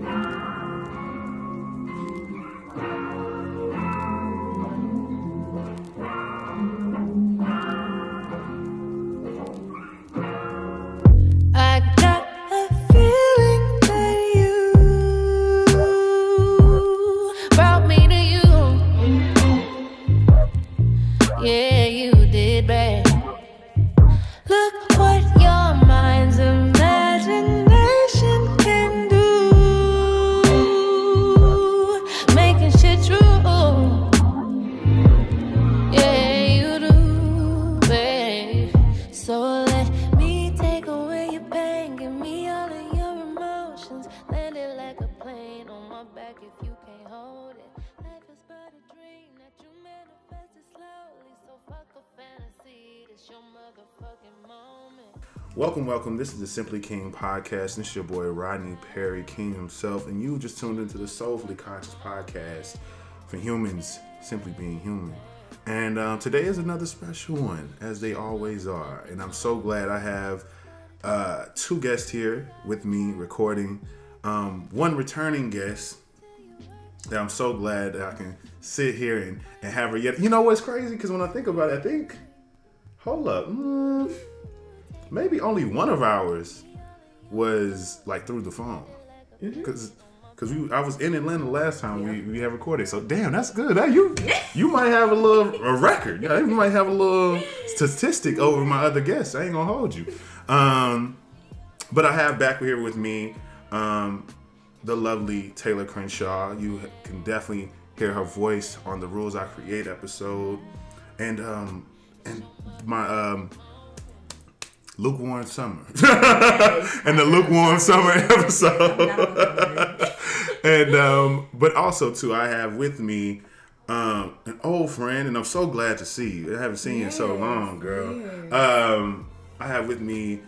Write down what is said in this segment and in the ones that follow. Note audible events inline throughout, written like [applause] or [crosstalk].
Welcome, welcome. This is the Simply King podcast. This is your boy Rodney Perry, King himself, and you just tuned into the Soulfully Conscious podcast for humans simply being human. And um, today is another special one, as they always are. And I'm so glad I have uh, two guests here with me recording. Um, one returning guest that I'm so glad that I can sit here and, and have her yet. You know what's crazy? Because when I think about it, I think, hold up. Mm, maybe only one of ours was like through the phone because because we I was in Atlanta last time yeah. we, we have recorded. So damn, that's good. That you you might have a little a record. You might have a little statistic over my other guests. I ain't gonna hold you. Um, but I have back here with me um, the lovely Taylor Crenshaw. You can definitely hear her voice on the Rules I Create episode, and um, and my um, lukewarm summer [laughs] and the lukewarm summer [laughs] episode and um but also too i have with me um an old friend and i'm so glad to see you i haven't seen yes, you in so long girl yes. um i have with me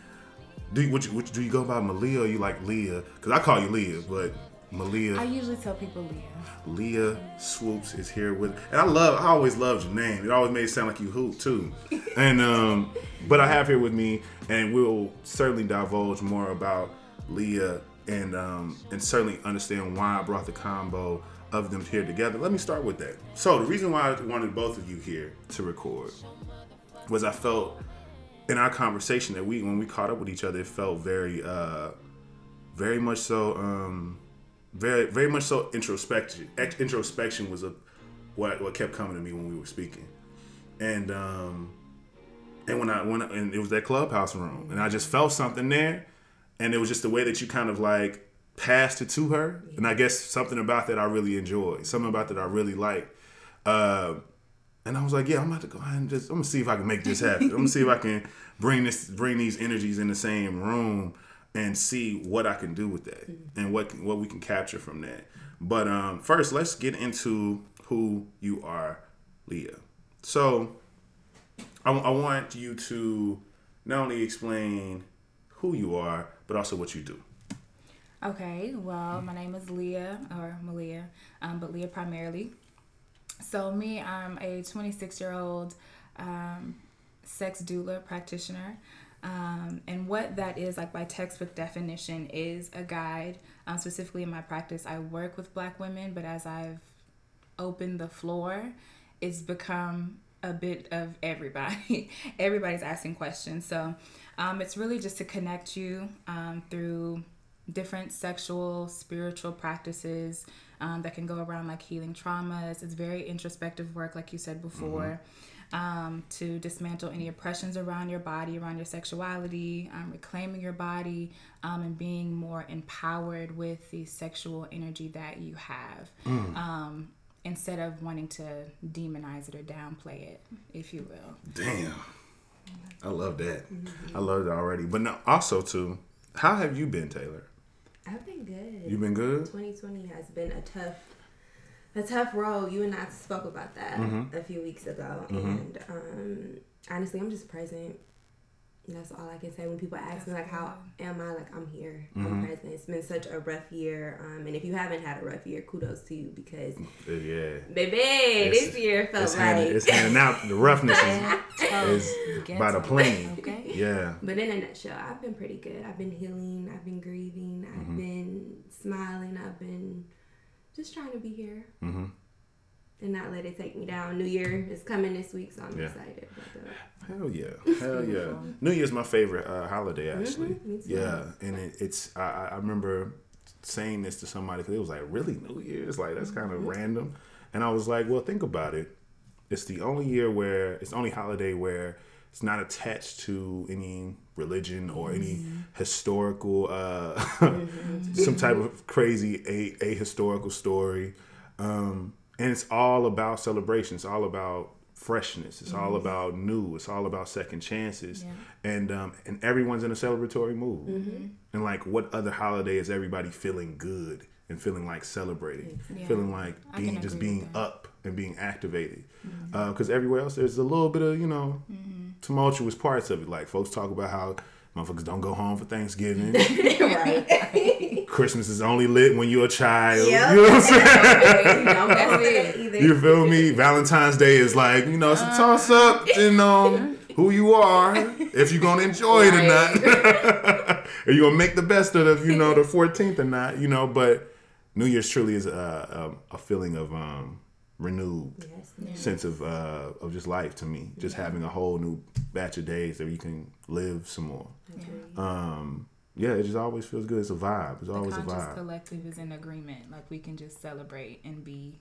do you, which, which, do you go by Malia or you like Leah? Because I call you Leah, but Malia. I usually tell people Leah. Leah Swoopes is here with, and I love, I always loved your name. It always made it sound like you hoop too. [laughs] and um, but I have here with me, and we'll certainly divulge more about Leah and um, and certainly understand why I brought the combo of them here together. Let me start with that. So the reason why I wanted both of you here to record was I felt in our conversation that we when we caught up with each other, it felt very uh, very much so. Um, very very much so introspection introspection was a what what kept coming to me when we were speaking. And um and when i went and it was that clubhouse room and i just felt something there and it was just the way that you kind of like passed it to her and i guess something about that i really enjoyed something about that i really liked. Uh, and i was like yeah i'm about to go ahead and just i'm gonna see if i can make this happen. I'm gonna see if i can bring this bring these energies in the same room and see what I can do with that and what what we can capture from that. But um, first, let's get into who you are, Leah. So I, I want you to not only explain who you are, but also what you do. Okay, well, my name is Leah or Malia, um, but Leah primarily. So, me, I'm a 26 year old um, sex doula practitioner. Um, and what that is, like by textbook definition, is a guide. Um, specifically in my practice, I work with Black women, but as I've opened the floor, it's become a bit of everybody. [laughs] Everybody's asking questions. So um, it's really just to connect you um, through different sexual, spiritual practices um, that can go around like healing traumas. It's very introspective work, like you said before. Mm-hmm um, to dismantle any oppressions around your body, around your sexuality, um, reclaiming your body, um, and being more empowered with the sexual energy that you have. Mm. Um, instead of wanting to demonize it or downplay it, if you will. Damn. I love that. Mm-hmm. I love it already. But now, also, too, how have you been, Taylor? I've been good. You've been good? 2020 has been a tough a tough role. You and I spoke about that mm-hmm. a few weeks ago, mm-hmm. and um, honestly, I'm just present. That's all I can say when people ask me like, "How am I?" Like, I'm here. I'm present. It's been such a rough year, um, and if you haven't had a rough year, kudos to you because, Yeah. baby, It's- this year felt It's, like. handing, it's handing out the roughness is, [laughs] is by the plane. Okay. Yeah. But in a nutshell, I've been pretty good. I've been healing. I've been grieving. I've Mm-hmm. been smiling. I've been just trying to be here hmm and not let it take me down. New Year is coming this week, so I'm Yeah. excited about that. Hell yeah, [laughs] hell yeah. New Year's my favorite uh, holiday actually. Mhm. Yeah, and it, it's I, I- I remember saying this to somebody because it was like really New Year's like that's kind of random, and I was like, well, think about it. It's the only year where it's the only holiday where it's not attached to any religion or any historical uh, [laughs] some type of crazy a ahistorical story. Um, and it's all about celebration. It's all about freshness. It's all about new. It's all about second chances. Yeah. And um, and everyone's in a celebratory mood. And like, what other holiday is everybody feeling good and feeling like celebrating, Yeah. feeling like being just being up and being activated? Uh, because everywhere else, there's a little bit of you know tumultuous parts of it. Like folks talk about how. Motherfuckers don't go home for Thanksgiving. [laughs] right. Christmas is only lit when you're a child. Yep. You know what I'm saying? Don't mess with. You feel me? Valentine's Day is like, you know, it's a toss up [laughs] in um, who you are, if you're gonna enjoy it or not. [laughs] Are you gonna make the best of the, you know, the 14th or not, you know, but New Year's truly is a, a, a feeling of um, renewed Yes. sense of uh, of just life to me. Just having a whole new batch of days that you can live some more. Um, yeah, it just always feels good. It's a vibe. It's The always a vibe. collective is in agreement. Like we can just celebrate and be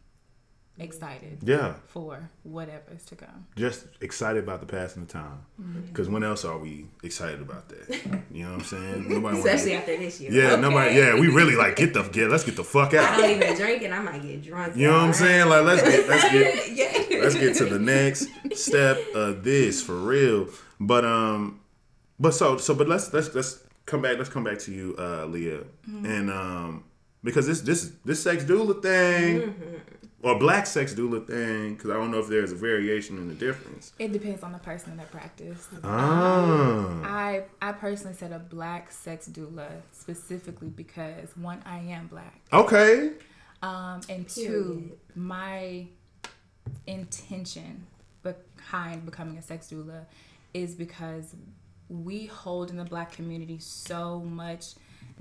excited Yeah, for whatever is to come. just excited about the passing of time. Because when else are we excited about that? [laughs] You know what I'm saying? Nobody wanna- Especially after this year. Yeah, Okay. nobody. Yeah, we really like get the get. Let's get the fuck out. I don't even drink and I might get drunk. You know what I'm saying? Like let's get let's get [laughs] yeah. let's get to the next step of this for real. But um, but so so but let's let's let's come back. Let's come back to you, uh, Leah, and um, because this this this sex doula thing or black sex doula thing, because I don't know if there's a variation in the difference. It depends on the person that practice. Ah, I I personally said a black sex doula specifically because one, I am black. okay. Um, and two, Period. my intention behind becoming a sex doula is because we hold in the black community so much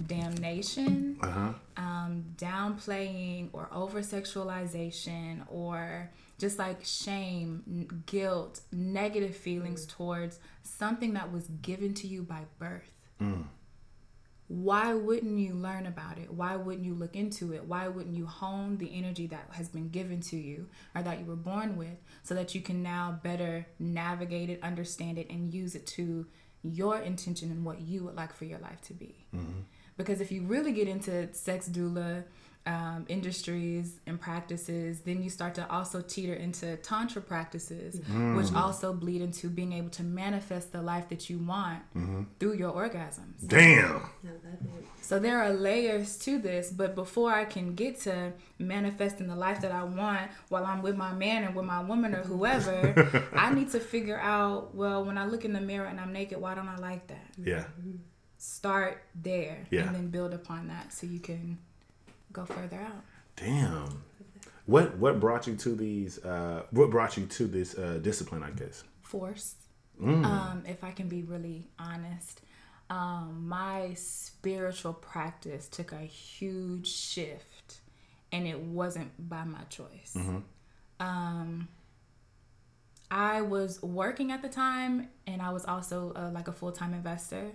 damnation, Uh huh. um, downplaying, or over sexualization, or just like shame, n- guilt, negative feelings towards something that was given to you by birth why wouldn't you learn about it? Why wouldn't you look into it? Why wouldn't you hone the energy that has been given to you or that you were born with so that you can now better navigate it, understand it, and use it to your intention and what you would like for your life to be? Because if you really get into sex doula, um, industries and practices, then you start to also teeter into tantra practices, mm-hmm. which also bleed into being able to manifest the life that you want mm-hmm. through your orgasms. Damn. I love it. So there are layers to this, but before I can get to manifesting the life that I want while I'm with my man or with my woman or whoever, [laughs] I need to figure out, well, when I look in the mirror and I'm naked, why don't I like that? Yeah. Start there Yeah. and then build upon that so you can go further out. Damn. What what brought you to these? Uh, what brought you to this uh, discipline? I guess. Force. Mm. Um, if I can be really honest. Um, my spiritual practice took a huge shift and it wasn't by my choice. Um, I was working at the time and I was also uh, like a full time investor.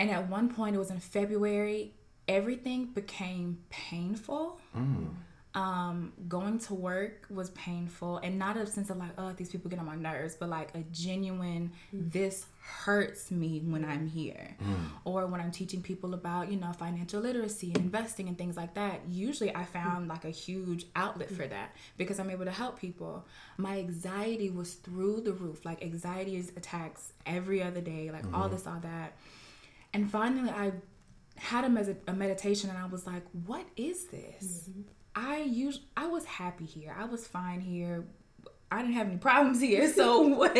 And at one point, it was in February, everything became painful. Mm. Um, going to work was painful, and not a sense of like, oh, these people get on my nerves, but like a genuine, this hurts me when I'm here, mm. or when I'm teaching people about, you know, financial literacy and investing and things like that. Usually, I found like a huge outlet for that because I'm able to help people. My anxiety was through the roof, like anxiety is attacks every other day, like all mm-hmm. this, all that. And finally, I had a, mes- a meditation and I was like, what is this? I us- I was happy here. I was fine here. I didn't have any problems here. So [laughs] what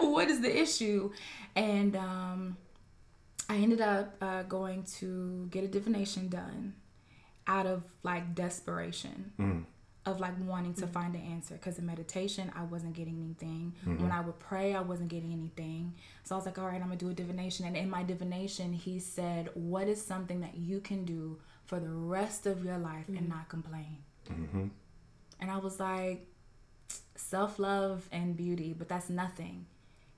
what is the issue? And um, I ended up uh, going to get a divination done out of like desperation. Mm. Of like wanting to mm-hmm. find an answer because in meditation I wasn't getting anything. Mm-hmm. When I would pray, I wasn't getting anything. So I was like, all right, I'm gonna do a divination. And in my divination, he said, What is something that you can do for the rest of your life and mm-hmm. not complain? And I was like, self love and beauty, but that's nothing.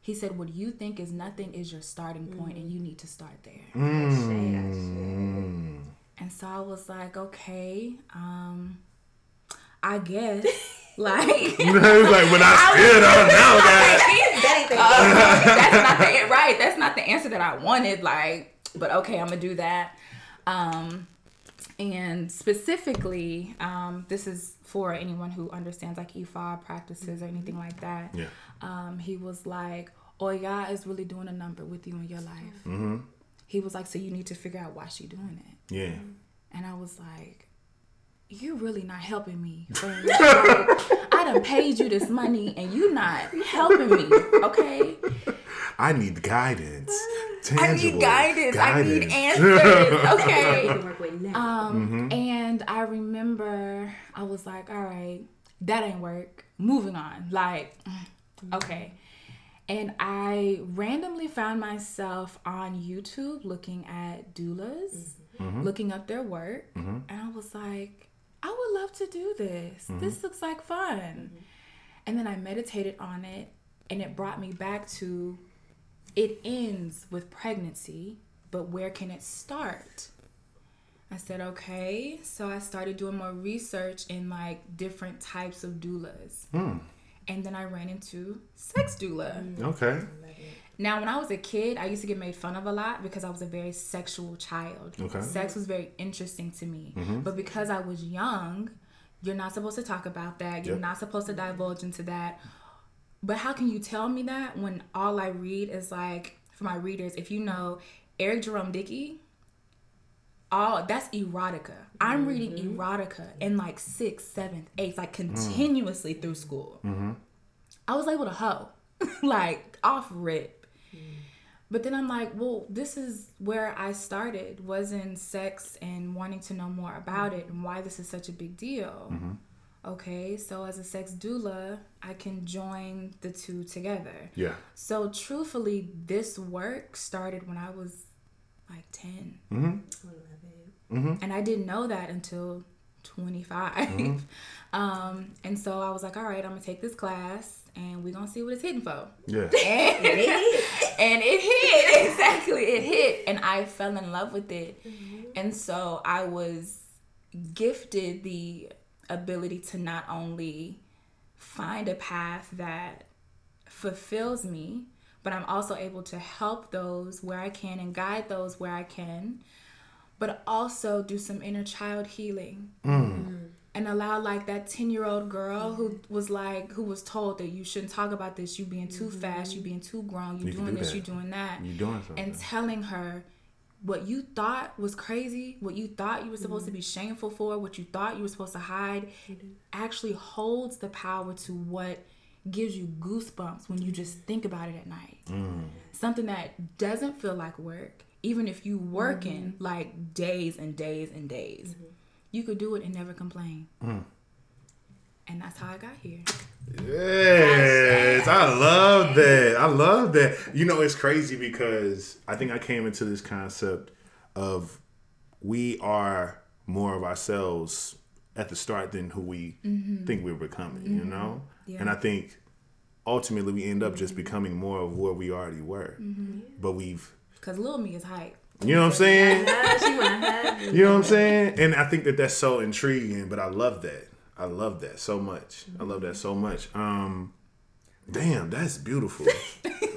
He said, What you think is nothing is your starting point, and mm. you need to start there. Mm. And so I was like, Okay, um, I guess. [laughs] like, [laughs] like, when I spit out now, guys. that's not the [laughs] right. That's not the answer that I wanted. Like, but okay, I'm gonna do that. Um, and specifically, um, this is for anyone who understands like Ifa practices or anything like that. Yeah. Um, he was like, Oya is really doing a number with you in your life. Mm-hmm. He was like, so you need to figure out why she doing it. Yeah. And I was like, you really not helping me. [laughs] friend. Like, I done paid you this money and you not helping me, okay? I need guidance. I need guidance. I need answers, [laughs] okay? can work with now. Um, mm-hmm. and I remember I was like, all right, that ain't work. Moving on. Like, mm-hmm. okay. And I randomly found myself on YouTube looking at doulas, mm-hmm. looking up their work. And I was like, I would love to do this. Mm-hmm. This looks like fun. Mm-hmm. And then I meditated on it, and it brought me back to it ends with pregnancy, but where can it start? I said, okay. So I started doing more research in like different types of doulas. Hmm. And then I ran into sex doula. Okay. Now, when I was a kid, I used to get made fun of a lot because I was a very sexual child. Okay. Sex was very interesting to me. Mm-hmm. But because I was young, you're not supposed to talk about that. You're Yep. not supposed to divulge into that. But how can you tell me that when all I read is like, for my readers, if you know Eric Jerome Dickey, all that's erotica. I'm reading mm-hmm. erotica in like sixth, seventh, eighth, like mm. continuously through school. Mm-hmm. I was able to hoe, [laughs] like off rip. Mm-hmm. But then I'm like, well, this is where I started was in sex and wanting to know more about it and why this is such a big deal. Mm-hmm. Okay, so as a sex doula, I can join the two together. Yeah. So truthfully, this work started when I was like 10. Mm-hmm. And I didn't know that until 25. [laughs] Um, and so I was like, all right, I'm going to take this class and we're going to see what it's hitting for. Yeah. And, [laughs] and it hit. [laughs] Exactly. It hit. And I fell in love with it. Mm-hmm. And so I was gifted the ability to not only find a path that fulfills me, but I'm also able to help those where I can and guide those where I can, but also do some inner child healing. Mm. Mm. And allow like that 10 year old girl who was like, who was told that you shouldn't talk about this, you being too mm-hmm. fast, you being too grown, you, You doing do this, that. you doing that. You doing something. And telling her what you thought was crazy, what you thought you were supposed to mm-hmm. be shameful for, what you thought you were supposed to hide, actually holds the power to what gives you goosebumps when you just think about it at night. Mm-hmm. Something that doesn't feel like work, even if you working like days and days and days, you could do it and never complain. Mm. And that's how I got here. Yes, I love that. I love that. You know, it's crazy because I think I came into this concept of we are more of ourselves at the start than who we mm-hmm. think we're becoming, you mm-hmm. know? Yeah. And I think ultimately we end up just mm-hmm. becoming more of where we already were. But we've, Because little me is hype. You know what I'm saying? She wanna have you. Know what I'm saying? And I think that that's so intriguing, but I love that. I love that so much. I love that so much. Um, damn, that's beautiful. [laughs]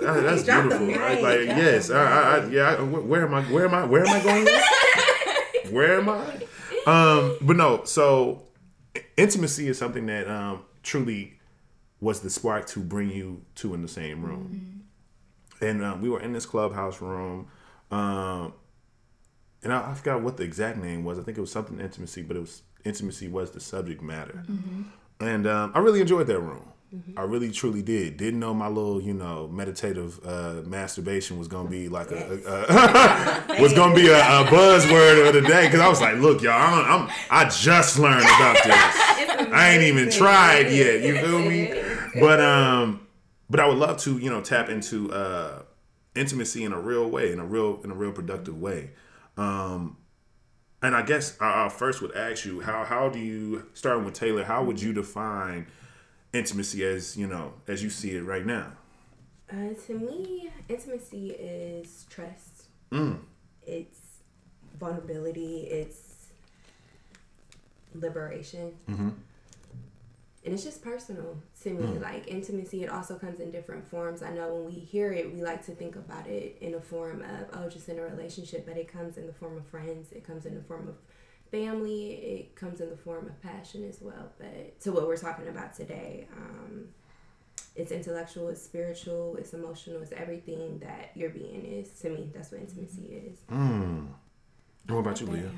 That- that's beautiful. I- like, yes, I, I, I, yeah. I, where am I? Where am I? Where am I going? [laughs] where am I? Um, but no. So, intimacy is something that um, truly was the spark to bring you two in the same room. And um, we were in this clubhouse room. Um, and I, I forgot what the exact name was. I think it was something intimacy, but it was intimacy was the subject matter. And um, I really enjoyed that room. Mm-hmm. I really truly did. Didn't know my little, you know, meditative uh, masturbation was gonna be like a, a, a [laughs] was gonna be a, a, buzzword of the day because I was like, look, y'all, I'm, I'm, i just learned about this. I ain't even tried yet. You feel me? But um, but I would love to, you know, tap into uh, intimacy in a real way, in a real in a real productive way. Um, and I guess I, I first would ask you how how do you starting with Taylor? How would you define intimacy as you know as you see it right now? Uh, to me, intimacy is trust. Mm. It's vulnerability. It's liberation. Mm-hmm. And it's just personal to me. Mm. Like intimacy, it also comes in different forms. I know when we hear it, we like to think about it in a form of, oh, just in a relationship, but it comes in the form of friends. It comes in the form of family, it comes in the form of passion as well. But to what we're talking about today, um, it's intellectual, it's spiritual, it's emotional, it's everything that your being is. To me, that's what intimacy is. Mm. What about you, Leah?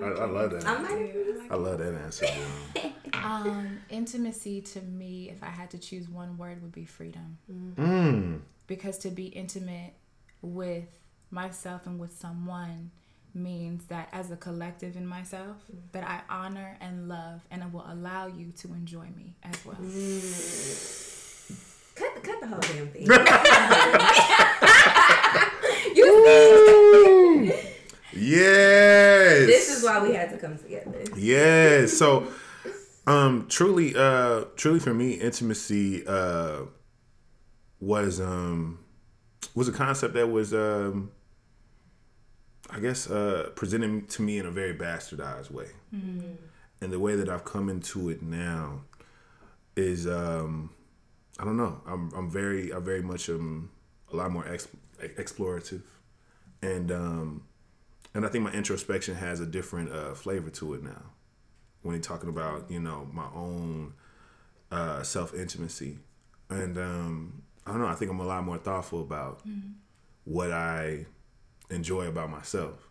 I, I, I, love that. Answer. I love that answer. um, intimacy to me, if I had to choose one word, would be freedom. Mm. Because to be intimate with myself and with someone means that as a collective in myself mm. that I honor and love and it will allow you to enjoy me as well. Mm. Cut, cut the whole damn thing. [laughs] [laughs] you Yes. This is why we had to come together. Yes. [laughs] So um truly uh truly for me intimacy uh was um was a concept that was um I guess, uh, presented to me in a very bastardized way. Mm-hmm. And the way that I've come into it now is, um, I don't know. I'm, I'm very, I very much um, a lot more ex- explorative, and um, and I think my introspection has a different uh, flavor to it now. When you're talking about, you know, my own uh, self intimacy, and um, I don't know. I think I'm a lot more thoughtful about mm-hmm. what I enjoy about myself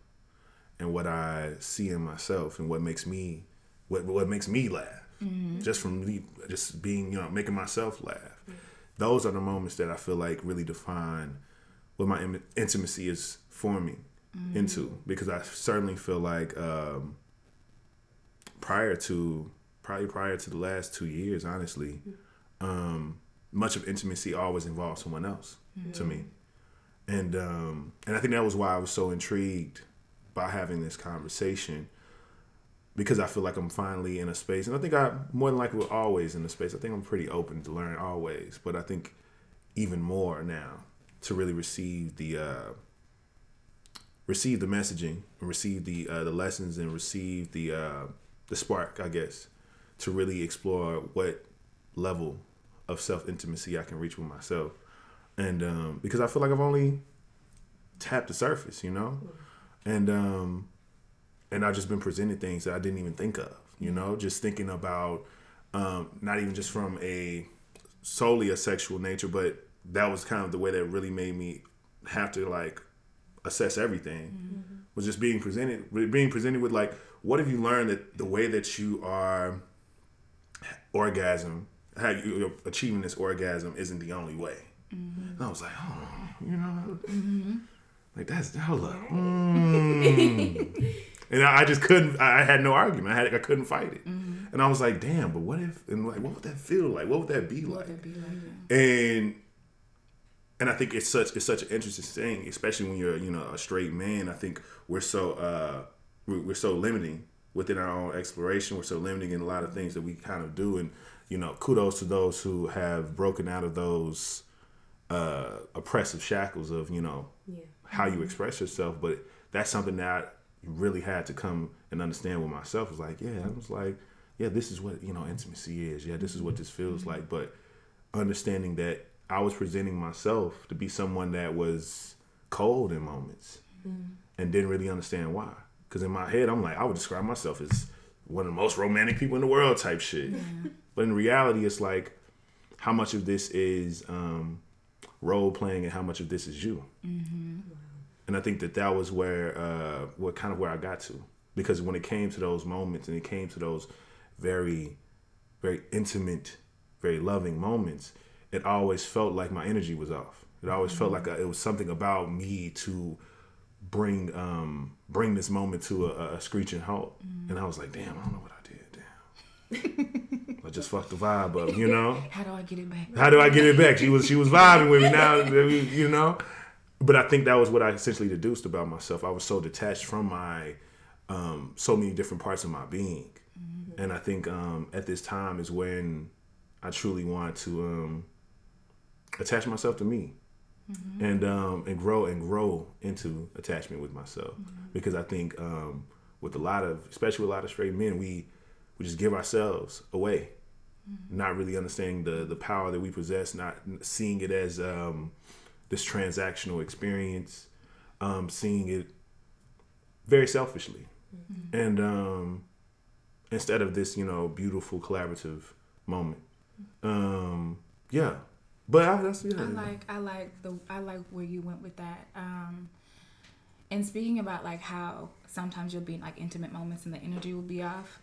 and what I see in myself and what makes me what what makes me laugh. Mm-hmm. Just from me just being, you know, making myself laugh. Mm-hmm. Those are the moments that I feel like really define what my Im- intimacy is forming mm-hmm. into because I certainly feel like um, prior to probably prior to the last 2 years honestly um, much of intimacy always involves someone else to me and um, and I think that was why I was so intrigued by having this conversation because I feel like I'm finally in a space, and I think I more than likely will always in a space. I think I'm pretty open to learn always, but I think even more now to really receive the uh, receive the messaging and receive the uh, the lessons and receive the uh, the spark, I guess, to really explore what level of self intimacy I can reach with myself. And um, because I feel like I've only tapped the surface, you know, and um, and I've just been presented things that I didn't even think of, you know, just thinking about um, not even just from a solely a sexual nature, but that was kind of the way that really made me have to like assess everything mm-hmm. was just being presented being presented with like what have you learned that the way that you are orgasm how you achieving this orgasm isn't the only way Mm-hmm. And I was like, oh, you know, mm-hmm. like that's hold up. Mm. and I, I, just couldn't. I had no argument. I had I couldn't fight it. Mm-hmm. And I was like, damn. But what if? And like, what would that feel like? What would that be like? That be like? And and I think it's such it's such an interesting thing, especially when you're you know a straight man. I think we're so uh, we're so limiting within our own exploration. We're so limiting in a lot of things that we kind of do. And you know, kudos to those who have broken out of those uh, oppressive shackles of you know yeah. how you express yourself. But that's something that I really had to come and understand with myself. Was like, yeah, I was like, yeah, this is what you know intimacy is. Yeah, this is what this feels mm-hmm. like. But understanding that I was presenting myself to be someone that was cold in moments mm-hmm. and didn't really understand why. Because in my head, I'm like, I would describe myself as one of the most romantic people in the world type shit. But in reality, it's like how much of this is um, role playing and how much of this is you. Mm-hmm. And I think that that was where, uh, what kind of where I got to, because when it came to those moments and it came to those very, very intimate very loving moments, it always felt like my energy was off. It always felt like a, it was something about me to bring um bring this moment to a, a screeching halt. And I was like, damn, I don't know what I did. Damn. I just fucked the vibe up, you know? [laughs] How do I get it back? How do I get it back? She was she was vibing with me now, [laughs] you know. But I think that was what I essentially deduced about myself. I was so detached from my um, so many different parts of my being, and I think um, at this time is when I truly want to um, attach myself to me, and um, and grow and grow into attachment with myself. Because I think um, with a lot of, especially with a lot of straight men, we we just give ourselves away. Not really understanding the the power that we possess, not seeing it as um, this transactional experience, um, seeing it very selfishly, and um, instead of this, you know, beautiful collaborative moment. Um, yeah, but I, that's yeah. I like I like the I like where you went with that. Um and speaking about like how sometimes you'll be in like intimate moments and the energy will be off.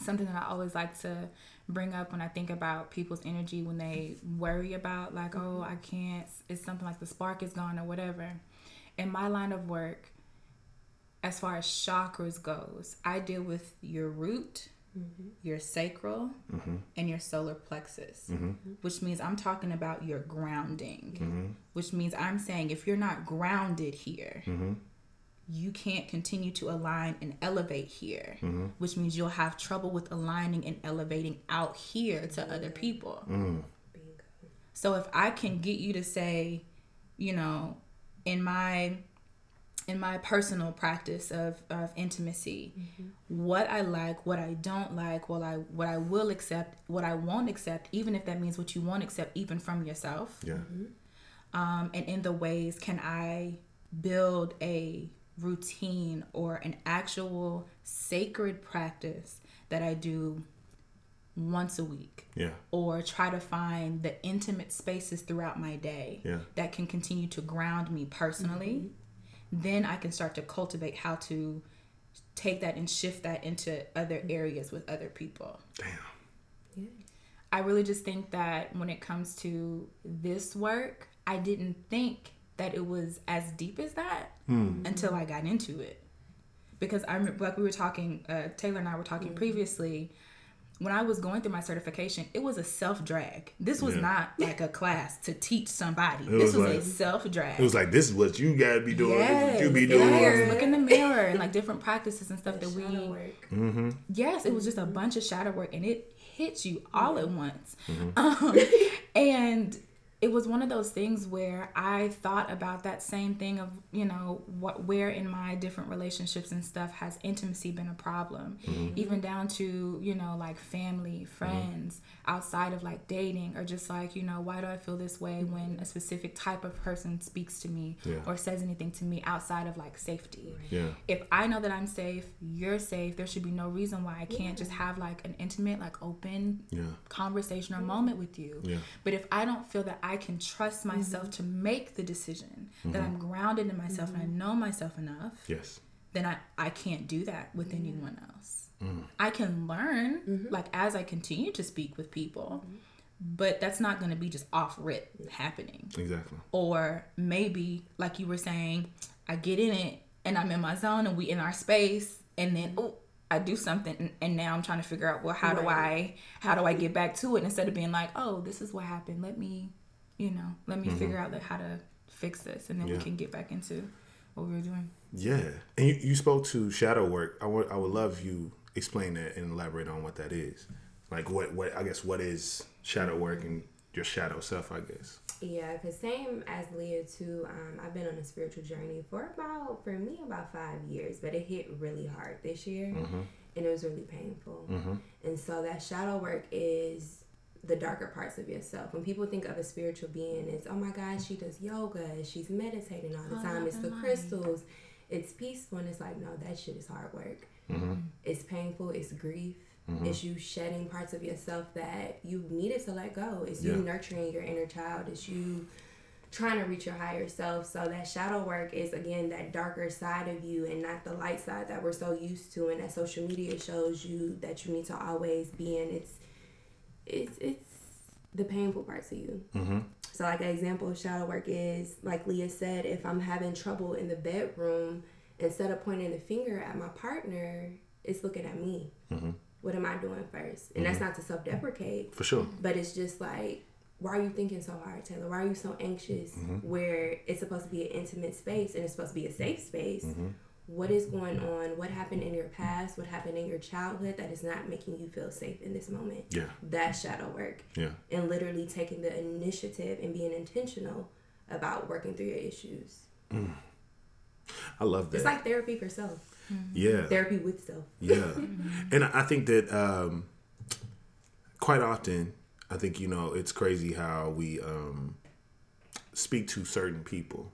Something that I always like to bring up when I think about people's energy when they worry about like, oh, I can't it's something like the spark is gone or whatever. In my line of work, as far as chakras goes, I deal with your root, Mm-hmm. your sacral, mm-hmm. and your solar plexus, mm-hmm. which means I'm talking about your grounding, which means I'm saying if you're not grounded here, you can't continue to align and elevate here, which means you'll have trouble with aligning and elevating out here to other people. Mm. So if I can get you to say, you know, in my in my personal practice of, of intimacy, mm-hmm. what I like, what I don't like, what I what I will accept, what I won't accept, even if that means what you won't accept even from yourself. yeah, mm-hmm. Um, and in the ways can I build a routine or an actual sacred practice that I do once a week? Yeah, or try to find the intimate spaces throughout my day Yeah. that can continue to ground me personally, mm-hmm. Then I can start to cultivate how to take that and shift that into other areas with other people. damn, Yeah. I really just think that when it comes to this work, I didn't think that it was as deep as that until I got into it. Because I remember, like we were talking, uh, Taylor and I were talking previously. When I was going through my certification, it was a self drag. This was Yeah. not like a class to teach somebody. It this was was a self drag. it was like this is what you gotta be doing. This Yes, what you be yes, doing. Look in the mirror and like different practices and stuff The that we shadow work. Mm-hmm. yes, it was just a bunch of shadow work and it hits you all at once. Mm-hmm. Um, [laughs] and it was one of those things where I thought about that same thing of, you know, what where in my different relationships and stuff has intimacy been a problem. Mm-hmm. Even down to, you know, like family, friends, outside of like dating or just like, you know, why do I feel this way when a specific type of person speaks to me Yeah. or says anything to me outside of like safety Yeah, if I know that I'm safe, you're safe, there should be no reason why I can't just have like an intimate, like open yeah, conversation or moment with you. Yeah. But if I don't feel that I can trust myself mm-hmm. to make the decision, that I'm mm-hmm. grounded in myself and I mm-hmm. know myself enough, yes, then I, I can't do that with anyone else. I can learn like as I continue to speak with people, but that's not going to be just off rip happening. Exactly. or maybe like you were saying i get in it and i'm in my zone and we in our space and then oh i do something and, and now i'm trying to figure out well how do i how do i get back to it? Instead of being like oh this is what happened. Let me you know let me mm-hmm. figure out like how to fix this and then Yeah. we can get back into what we were doing Yeah, and you, you spoke to shadow work. I would I would love you explain that and elaborate on what that is. Like what what I guess what is shadow work and your shadow self. I guess. Yeah, because same as Leah too. Um, I've been on a spiritual journey for about, for me, about five years, but it hit really hard this year, mm-hmm. and it was really painful. Mm-hmm. And so that shadow work is the darker parts of yourself. When people think of a spiritual being, it's oh my God, she does yoga, she's meditating all the oh, time. It's the crystals, it's peaceful, and it's like no, that shit is hard work. Mm-hmm. It's painful. It's grief. Mm-hmm. It's you shedding parts of yourself that you needed to let go. It's you nurturing your inner child. It's you trying to reach your higher self. So that shadow work is again that darker side of you and not the light side that we're so used to and that social media shows you that you need to always be in. It's it's it's the painful parts of you. Mm-hmm. So, like an example of shadow work is, like Leah said, if I'm having trouble in the bedroom, instead of pointing the finger at my partner, it's looking at me. Mm-hmm. What am I doing first? And that's not to self deprecate, For sure. but it's just like, why are you thinking so hard, Taylor? Why are you so anxious? Where it's supposed to be an intimate space and it's supposed to be a safe space. What is going on? What happened in your past? What happened in your childhood that is not making you feel safe in this moment? Yeah. That shadow work Yeah. and literally taking the initiative and being intentional about working through your issues. I love that. It's like therapy for self, yeah. therapy with self. Yeah. [laughs] and I think that um, quite often, I think, you know, it's crazy how we um, speak to certain people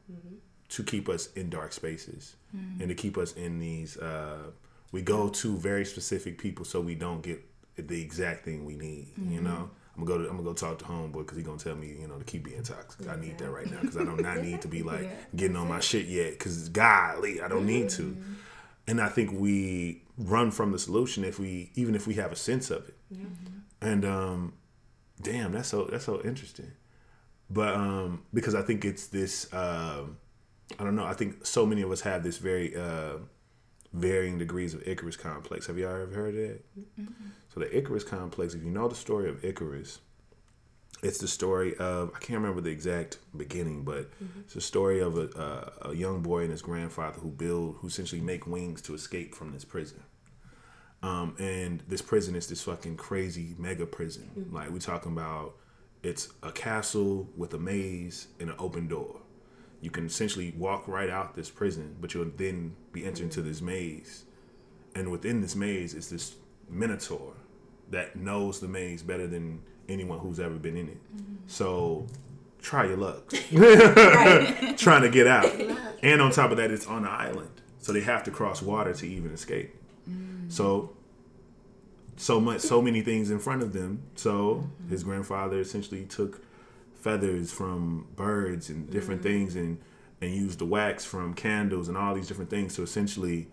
to keep us in dark spaces and to keep us in these. Uh, we go to very specific people so we don't get the exact thing we need, you know? I'm gonna go to I'm gonna go talk to homeboy because he's gonna tell me you know to keep being toxic. I need that right now because I do not need to be like [laughs] Yeah. getting on my shit yet because it's golly I don't need to. And I think we run from the solution if we even if we have a sense of it. And um, damn, that's so that's so interesting. But um, because I think it's this um, I don't know. I think so many of us have this very uh, varying degrees of Icarus complex. Have y'all ever heard of that? So the Icarus complex, if you know the story of Icarus, it's the story of I can't remember the exact beginning, but it's the story of a, a, a young boy and his grandfather who build who essentially make wings to escape from this prison. Um, and this prison is this fucking crazy mega prison. Like we're talking about, it's a castle with a maze and an open door. You can essentially walk right out this prison, but you'll then be entering to this maze. And within this maze is this minotaur that knows the maze better than anyone who's ever been in it. Mm-hmm. So try your luck. [laughs] [laughs] Trying to get out. And on top of that, it's on an island. So they have to cross water to even escape. Mm. So so much so many things in front of them. So his grandfather essentially took feathers from birds and different mm-hmm. things and and used the wax from candles and all these different things to essentially